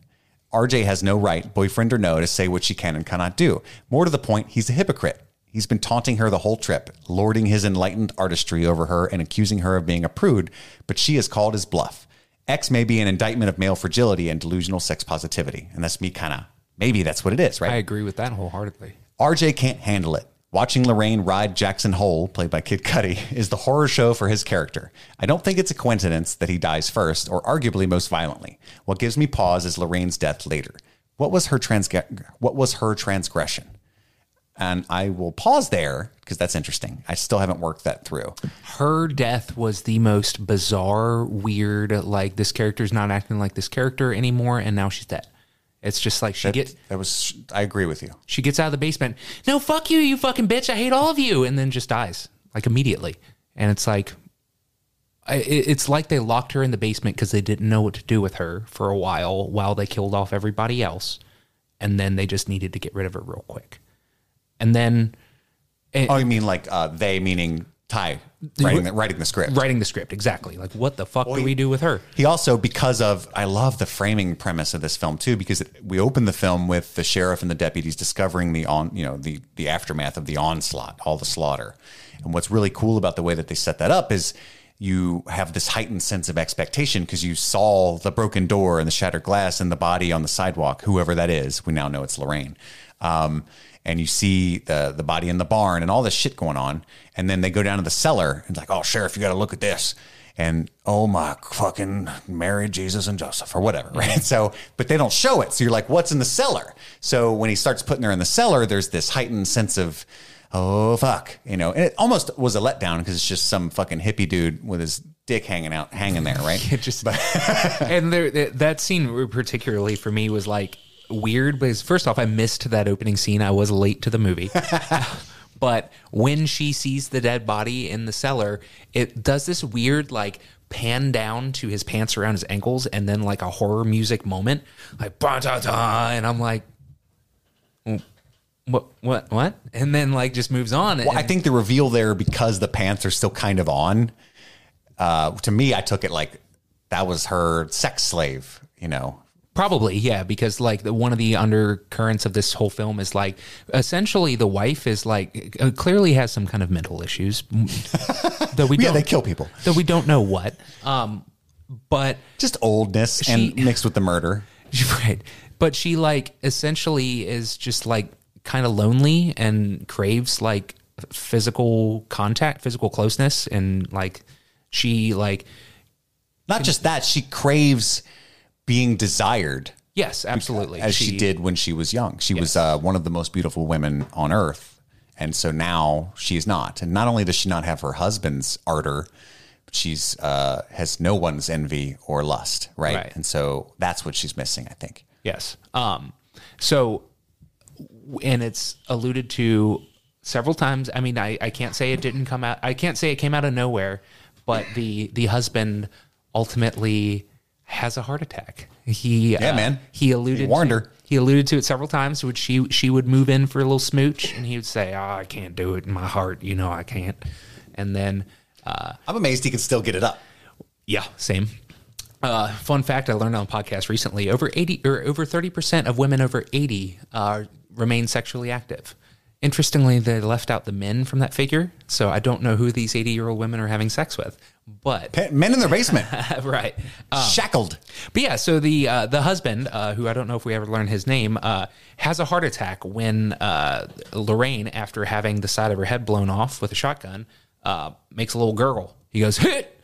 RJ has no right, boyfriend or no, to say what she can and cannot do. More to the point, he's a hypocrite. He's been taunting her the whole trip, lording his enlightened artistry over her and accusing her of being a prude, but she has called his bluff. X may be an indictment of male fragility and delusional sex positivity. And that's me kind of, maybe that's what it is, right? I agree with that wholeheartedly. RJ can't handle it. Watching Lorraine ride Jackson Hole, played by Kid Cudi, is the horror show for his character. I don't think it's a coincidence that he dies first, or arguably most violently. What gives me pause is Lorraine's death later. What was her transg- What was her transgression? And I will pause there because that's interesting. I still haven't worked that through. Her death was the most bizarre, weird. Like this character's not acting like this character anymore, and now she's dead. It's just like she That, gets that was. I agree with you. she gets out of the basement. No, fuck you, you fucking bitch. I hate all of you, and then just dies like immediately. And it's like, I- it's like they locked her in the basement because they didn't know what to do with her for a while while they killed off everybody else, and then they just needed to get rid of her real quick. And then Oh, you mean like uh, they, meaning Ti, writing the, writing the script. writing the script exactly like what the fuck do we do with her? He also, because of, I love the framing premise of this film too, because it, we open the film with the sheriff and the deputies discovering the on, you know, the the aftermath of the onslaught, all the slaughter. And what's really cool about the way that they set that up is you have this heightened sense of expectation because you saw the broken door and the shattered glass and the body on the sidewalk, whoever that is. We now know it's Lorraine. Um, and you see the the body in the barn and all this shit going on. And then they go down to the cellar and it's like, oh, sheriff, you got to look at this and oh my fucking Mary, Jesus, and Joseph, or whatever, right? So, but they don't show it. So you're like, what's in the cellar? So when he starts putting her in the cellar, there's this heightened sense of, oh fuck, you know, and it almost was a letdown because it's just some fucking hippie dude with his dick hanging out, hanging there, right? Just and there that scene particularly for me was like weird because first off I missed that opening scene. I was late to the movie. but when she sees the dead body in the cellar, it does this weird like pan down to his pants around his ankles and then like a horror music moment like ba da da and I'm like what what what and then like just moves on Well, I think the reveal there because the pants are still kind of on. Uh, to me, I took it like that was her sex slave, you know. Probably, yeah, because like the, one of the undercurrents of this whole film is like essentially the wife is like uh, clearly has some kind of mental issues, though we Yeah, don't, they kill people. though we don't know what. Um, but Just oldness She- and mixed with the murder. right, but she like essentially is just like kind of lonely and craves like physical contact, physical closeness, and like She like Not just that, she craves being desired yes, absolutely. as she, did when she was young. She was uh, one of the most beautiful women on earth. And so now she is not. And not only does she not have her husband's ardor, but she's uh, has no one's envy or lust, right? Right. And so that's what she's missing, I think. Yes. Um, so, and it's alluded to several times. I mean, I, I can't say it didn't come out. I can't say it came out of nowhere, but the the husband ultimately has a heart attack. He Yeah, uh, man. He alluded He warned to, her. He alluded to it several times. Which she she would move in for a little smooch, and he would say, "Oh, I can't do it in my heart. You know, I can't." And then I'm amazed he can still get it up. yeah, same. Uh, fun fact I learned on a podcast recently: over eighty or over thirty percent of women over eighty uh, remain sexually active. Interestingly, they left out the men from that figure, so I don't know who these eighty-year-old women are having sex with. But Men in their basement, right, uh, shackled. but yeah, so the uh, the husband, uh, who I don't know if we ever learned his name, uh, has a heart attack when uh, Lorraine, after having the side of her head blown off with a shotgun, uh, makes a little gurgle. He goes hit,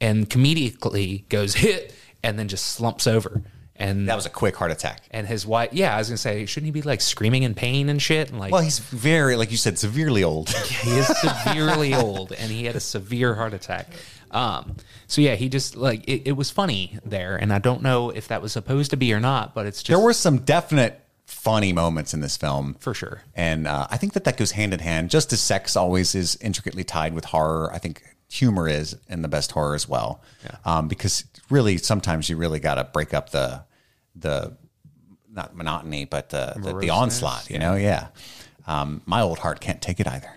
and comedically goes hit, and then just slumps over. And That was a quick heart attack. and his wife, yeah, I was gonna say, shouldn't he be like screaming in pain and shit? And like, Well, he's very, like you said, severely old. he is severely old and he had a severe heart attack. Um, so yeah, he just like it, it was funny there, and I don't know if that was supposed to be or not, but it's just there were some definite funny moments in this film. for sure. And uh, I think that that goes hand in hand. Just as sex always is intricately tied with horror, I think humor is in the best horror as well. Um, because really, sometimes you really got to break up the the not monotony, but the the, the onslaught. You know, yeah. Um, my old heart can't take it either.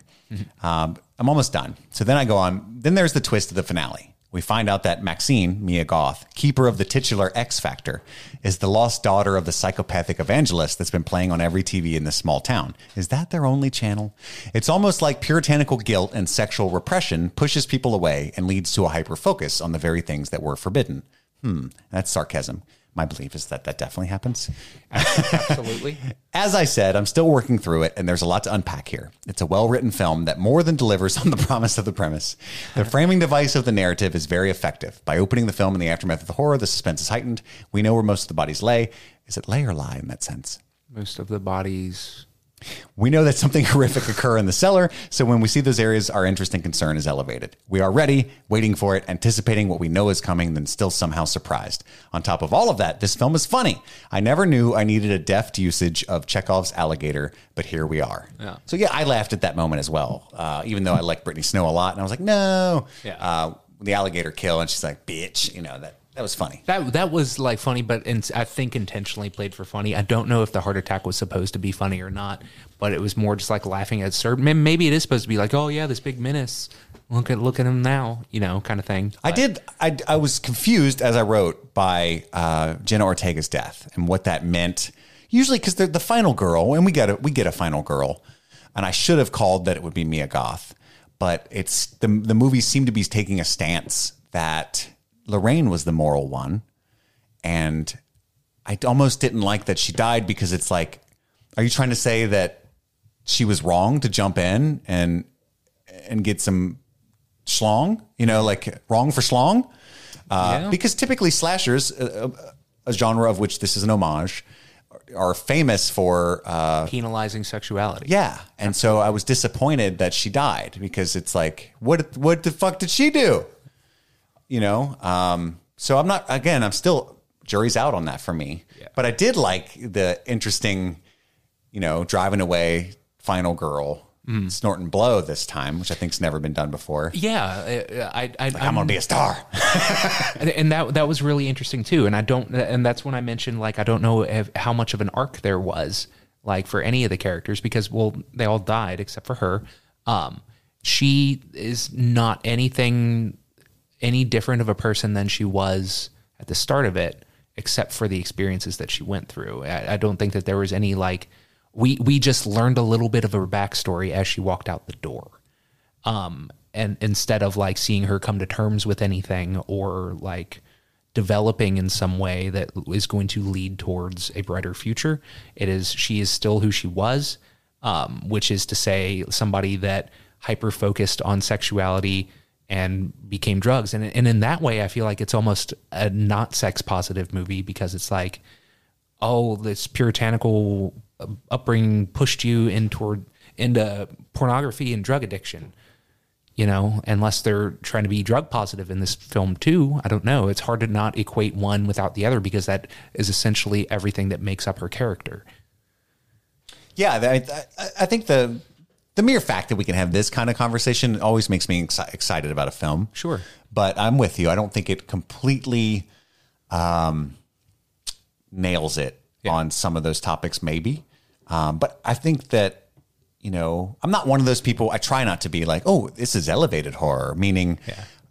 Um, I'm almost done. So then I go on. Then there's the twist of the finale. We find out that Maxine, Mia Goth, keeper of the titular X Factor, is the lost daughter of the psychopathic evangelist that's been playing on every TV in this small town. Is that their only channel? It's almost like puritanical guilt and sexual repression pushes people away and leads to a hyper focus on the very things that were forbidden. Hmm, that's sarcasm. My belief is that that definitely happens. Absolutely. As I said, I'm still working through it, and there's a lot to unpack here. It's a well written film that more than delivers on the promise of the premise. The framing device of the narrative is very effective. By opening the film in the aftermath of the horror, the suspense is heightened. We know where most of the bodies lay. Is it lay or lie in that sense? Most of the bodies. We know that something horrific occur in the cellar, so when we see those areas, our interest and concern is elevated. We are ready, waiting for it, anticipating what we know is coming, then still somehow surprised. On top of all of that, this film is funny. I never knew I needed a deft usage of Chekhov's alligator, but here we are. Yeah. So yeah, I laughed at that moment as well, uh, even though I like Brittany Snow a lot, and I was like, no, Yeah. uh, the alligator kill, and she's like, bitch, you know that that was funny. That that was like funny, but in, I think intentionally played for funny. I don't know if the heart attack was supposed to be funny or not, but it was more just like laughing at certain. Maybe it is supposed to be like, oh yeah, this big menace. Look at look at him now, you know, kind of thing. I did. I, I was confused as I wrote by uh, Jenna Ortega's death and what that meant. Usually, because they're the final girl, and we get a we get a final girl, and I should have called that it would be Mia Goth, but it's the the movie seemed to be taking a stance that Lorraine was the moral one, and I almost didn't like that she died because it's like, are you trying to say that she was wrong to jump in and and get some schlong, you know, like wrong for schlong. Uh, Yeah. Because typically slashers, uh, uh, a genre of which this is an homage, are famous for, uh, Penalizing sexuality. yeah. And so I was disappointed that she died because it's like, what, what the fuck did she do? You know? Um, so I'm not, again, I'm still, jury's out on that for me. Yeah. But I did like the interesting, you know, driving away final girl. Snorting blow this time, which I think's never been done before. Yeah, I, I, I, I'm gonna be a star. and and that that was really interesting too. And I don't, and that's when I mentioned like I don't know if, how much of an arc there was like for any of the characters because well they all died except for her. Um, she is not anything any different of a person than she was at the start of it, except for the experiences that she went through. I, I don't think that there was any like we we just learned a little bit of her backstory as she walked out the door um, and instead of like seeing her come to terms with anything or like developing in some way that is going to lead towards a brighter future, it is she is still who she was, um, which is to say somebody that hyper focused on sexuality and became drugs. And and in that way, I feel like it's almost a not sex positive movie because it's like, oh, this puritanical upbringing pushed you in toward into pornography and drug addiction. You know, unless they're trying to be drug positive in this film too. I don't know. It's hard to not equate one without the other because that is essentially everything that makes up her character. Yeah, I, I think the the mere fact that we can have this kind of conversation always makes me exci- excited about a film. Sure. but I'm with you. I don't think it completely um, nails it Yeah. on some of those topics, maybe. Um, but I think that you know, I'm not one of those people. I try not to be like, oh, this is elevated horror, meaning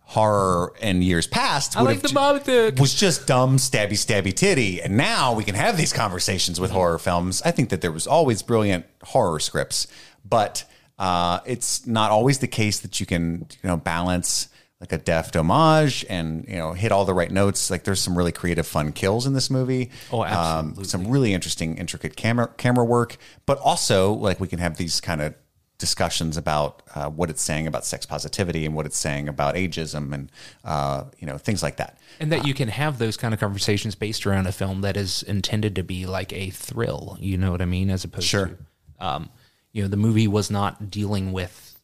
horror in years past. I like ju- was just dumb, stabby, stabby titty. And now we can have these conversations with horror films. I think that there was always brilliant horror scripts, but uh, it's not always the case that you can, you know, balance like a deft homage and you know hit all the right notes. Like there's some really creative, fun kills in this movie. Oh, Um, absolutely. some really interesting, intricate camera camera work, but also like we can have these kind of discussions about uh, what it's saying about sex positivity and what it's saying about ageism and uh, you know things like that. And that you can have those kind of conversations based around a film that is intended to be like a thrill. You know what I mean? As opposed Sure. to, um, you know, the movie was not dealing with,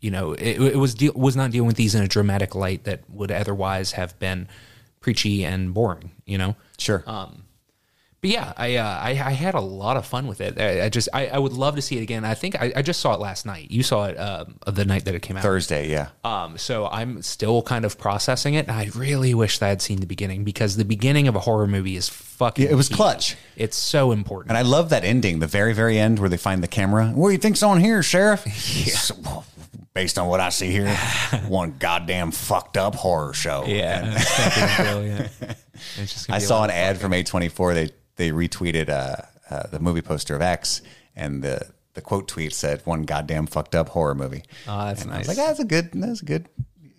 you know, it, it was deal was not dealing with these in a dramatic light that would otherwise have been preachy and boring. You know. Sure. Um, But yeah, I, uh, I I had a lot of fun with it. I, I just I, I would love to see it again. I think I, I just saw it last night. You saw it um, the night that it came out. Thursday, yeah. Um, so I'm still kind of processing it. I really wish that I had seen the beginning because the beginning of a horror movie is fucking. Yeah, it was key. clutch. It's so important. And I love that ending, the very, very end where they find the camera. What do you think's on here, Sheriff? So, based on what I see here, one goddamn fucked up horror show. yeah, it's fucking brilliant. It's just I saw an ad from A24. They they retweeted uh, uh, the movie poster of X, and the the quote tweet said, "One goddamn fucked up horror movie." Oh, that's and I was nice. like, "That's a good. That's a good."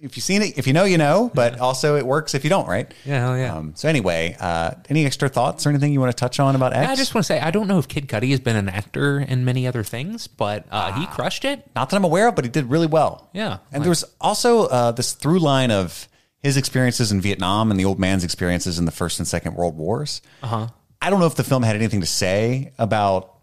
If you've seen it, if you know, you know. But also, it works if you don't, right? Yeah, hell yeah. Um, so anyway, uh, any extra thoughts or anything you want to touch on about X? I just want to say I don't know if Kid Cudi has been an actor in many other things, but uh, he crushed it. Not that I'm aware of, but he did really well. Yeah. And there was also uh, this through line of his experiences in Vietnam and the old man's experiences in the First and Second World Wars. Uh-huh. I don't know if the film had anything to say about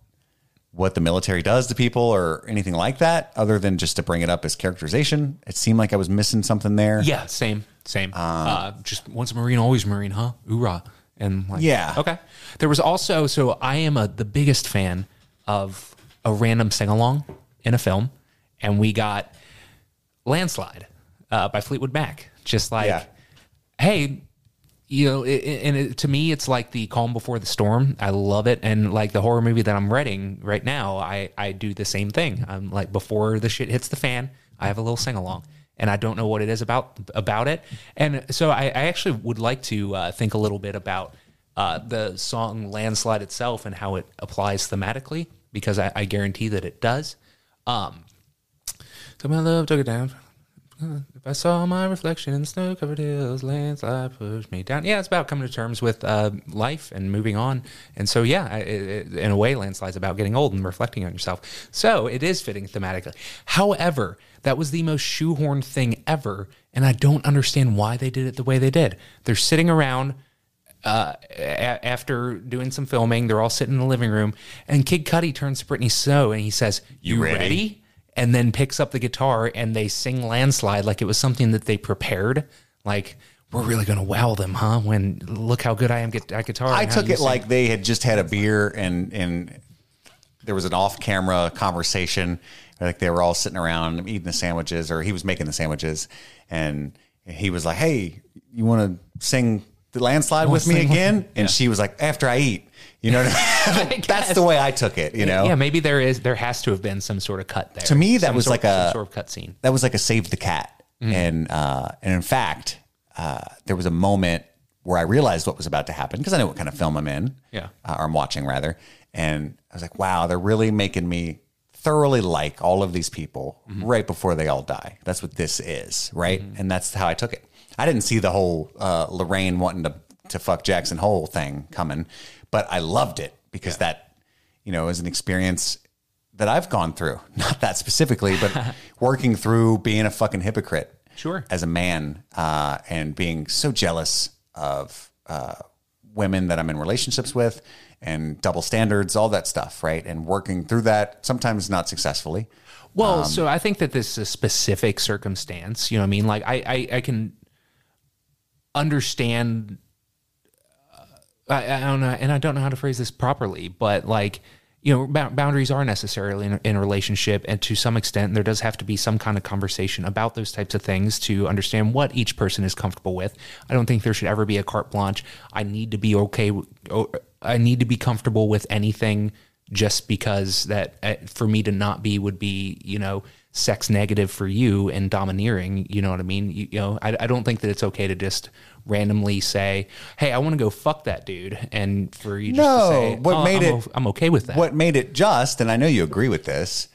what the military does to people or anything like that, other than just to bring it up as characterization. It seemed like I was missing something there. Yeah, same, same. Uh, just once a Marine, always Marine, huh? Hoorah! And like, Yeah. okay. There was also so I am a the biggest fan of a random sing along in a film, and we got Landslide uh, by Fleetwood Mac. Just like, Yeah. hey, you know, it, and it, to me, it's like the calm before the storm. I love it, and like the horror movie that I'm writing right now, I I do the same thing. I'm like before the shit hits the fan, I have a little sing along, and I don't know what it is about about it, and so I, I actually would like to uh, think a little bit about uh, the song "Landslide" itself and how it applies thematically, because I, I guarantee that it does. Um, so my love took it down. If I saw my reflection in snow covered hills, landslide pushed me down. Yeah, it's about coming to terms with uh, life and moving on. And so, yeah, it, it, in a way, landslide's about getting old and reflecting on yourself. So it is fitting thematically. However, that was the most shoehorned thing ever, and I don't understand why they did it the way they did. They're sitting around uh, a- after doing some filming. They're all sitting in the living room, and Kid Cudi turns to Brittany Snow and he says, "You, ready?" ready?" And then picks up the guitar and they sing "Landslide" like it was something that they prepared. Like we're really gonna wow them, huh? When look how good I am get at guitar. I took it sing." like they had just had a beer and and there was an off-camera conversation. Like they were all sitting around eating the sandwiches, or he was making the sandwiches, and he was like, "Hey, you want to sing the landslide with me again?" And she was like, "After I eat." You know, what I mean? that's the way I took it. You know, yeah, maybe there is there has to have been some sort of cut there. To me, that Some was sort- like a- sort of cut scene. that was like a save the cat. And uh, and in fact, uh, there was a moment where I realized what was about to happen because I know what kind of film I'm in, Yeah. uh, or I'm watching rather. And I was like, wow, they're really making me thoroughly like all of these people right before they all die. That's what this is, right? And that's how I took it. I didn't see the whole uh, Lorraine wanting to to fuck Jackson Hole thing coming, but I loved it because that you know is an experience that I've gone through. Not that specifically, but working through being a fucking hypocrite Sure. as a man uh, and being so jealous of uh, women that I'm in relationships with and double standards, all that stuff, right? And working through that, sometimes not successfully. Well, so I think that this is a specific circumstance. You know what I mean? Like I, I, I can understand. I, I don't know, and I don't know how to phrase this properly, but like you know, bou- boundaries are necessarily in, in a relationship, and to some extent, there does have to be some kind of conversation about those types of things to understand what each person is comfortable with. I don't think there should ever be a carte blanche. I need to be okay. I need to be comfortable with anything just because that uh, for me to not be would be you know sex negative for you and domineering you know what i mean you, you know I, I don't think that it's okay to just randomly say hey i want to go fuck that dude and for you just No, to say what "Oh, made I'm, it- I'm okay with that What made it just, and I know you agree with this,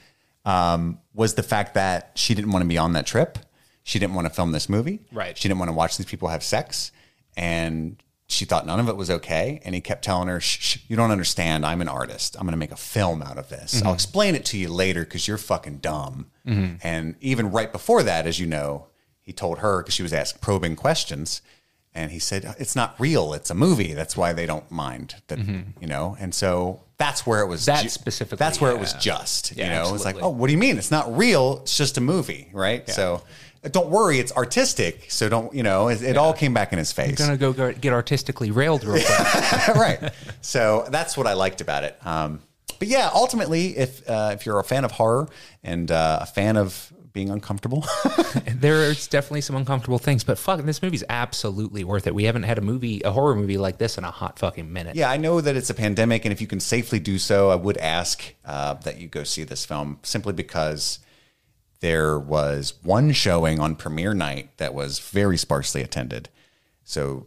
um, was the fact that she didn't want to be on that trip. She didn't want to film this movie. Right. She didn't want to watch these people have sex. And she thought none of it was okay. And he kept telling her, shh, shh, you don't understand. I'm an artist. I'm going to make a film out of this. Mm-hmm. I'll explain it to you later because you're fucking dumb. And even right before that, as you know, he told her because she was asked probing questions. And he said, it's not real. It's a movie. That's why they don't mind that, you know? And so that's where it was. Mm-hmm. That specifically, That's where it was just, Yeah, you know? It's like, oh, what do you mean? It's not real. It's just a movie, right? So uh, don't worry. It's artistic. So don't, you know, it, it all came back in his face. gonna go go get artistically railed real quick right. So that's what I liked about it. Um, but yeah, ultimately, if uh, if you're a fan of horror and uh, a fan of being uncomfortable, there's definitely some uncomfortable things but fuck this movie's absolutely worth it we haven't had a movie a horror movie like this in a hot fucking minute yeah, I know that it's a pandemic, and if you can safely do so, I would ask uh, that you go see this film simply because there was one showing on premiere night that was very sparsely attended. So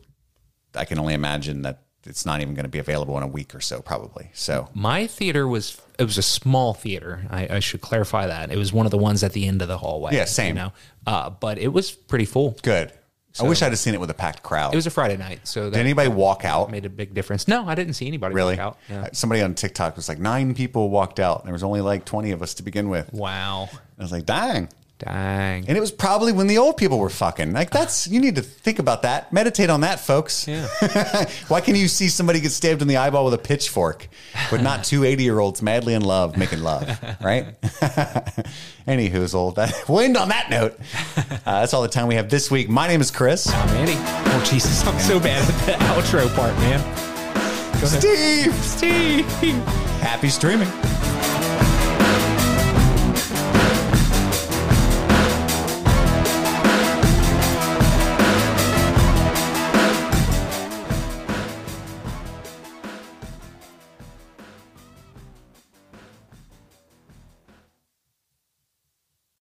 I can only imagine that it's not even going to be available in a week or so, probably. So My theater was it was a small theater. I, I should clarify that it was one of the ones at the end of the hallway. Yeah, same. You know, uh, but it was pretty full. good. I wish I'd have seen it with a packed crowd. It was a Friday night, so Did anybody walk out? made a big difference. No, I didn't see anybody Really? walk out. Yeah. Uh, Somebody on TikTok was like, nine people walked out. And there was only like 20 of us to begin with. Wow, I was like, dang. Dang. And it was probably when the old people were fucking. Like, that's, you need to think about that. Meditate on that, folks. Yeah. Why can you see somebody get stabbed in the eyeball with a pitchfork, but not two 80 year olds madly in love making love, right? Any whoozle. That, we'll end on that note. Uh, that's all the time we have this week. My name is Chris. I'm Andy. Oh Jesus, I'm so bad at the outro part, man. Steve. Steve. Happy streaming.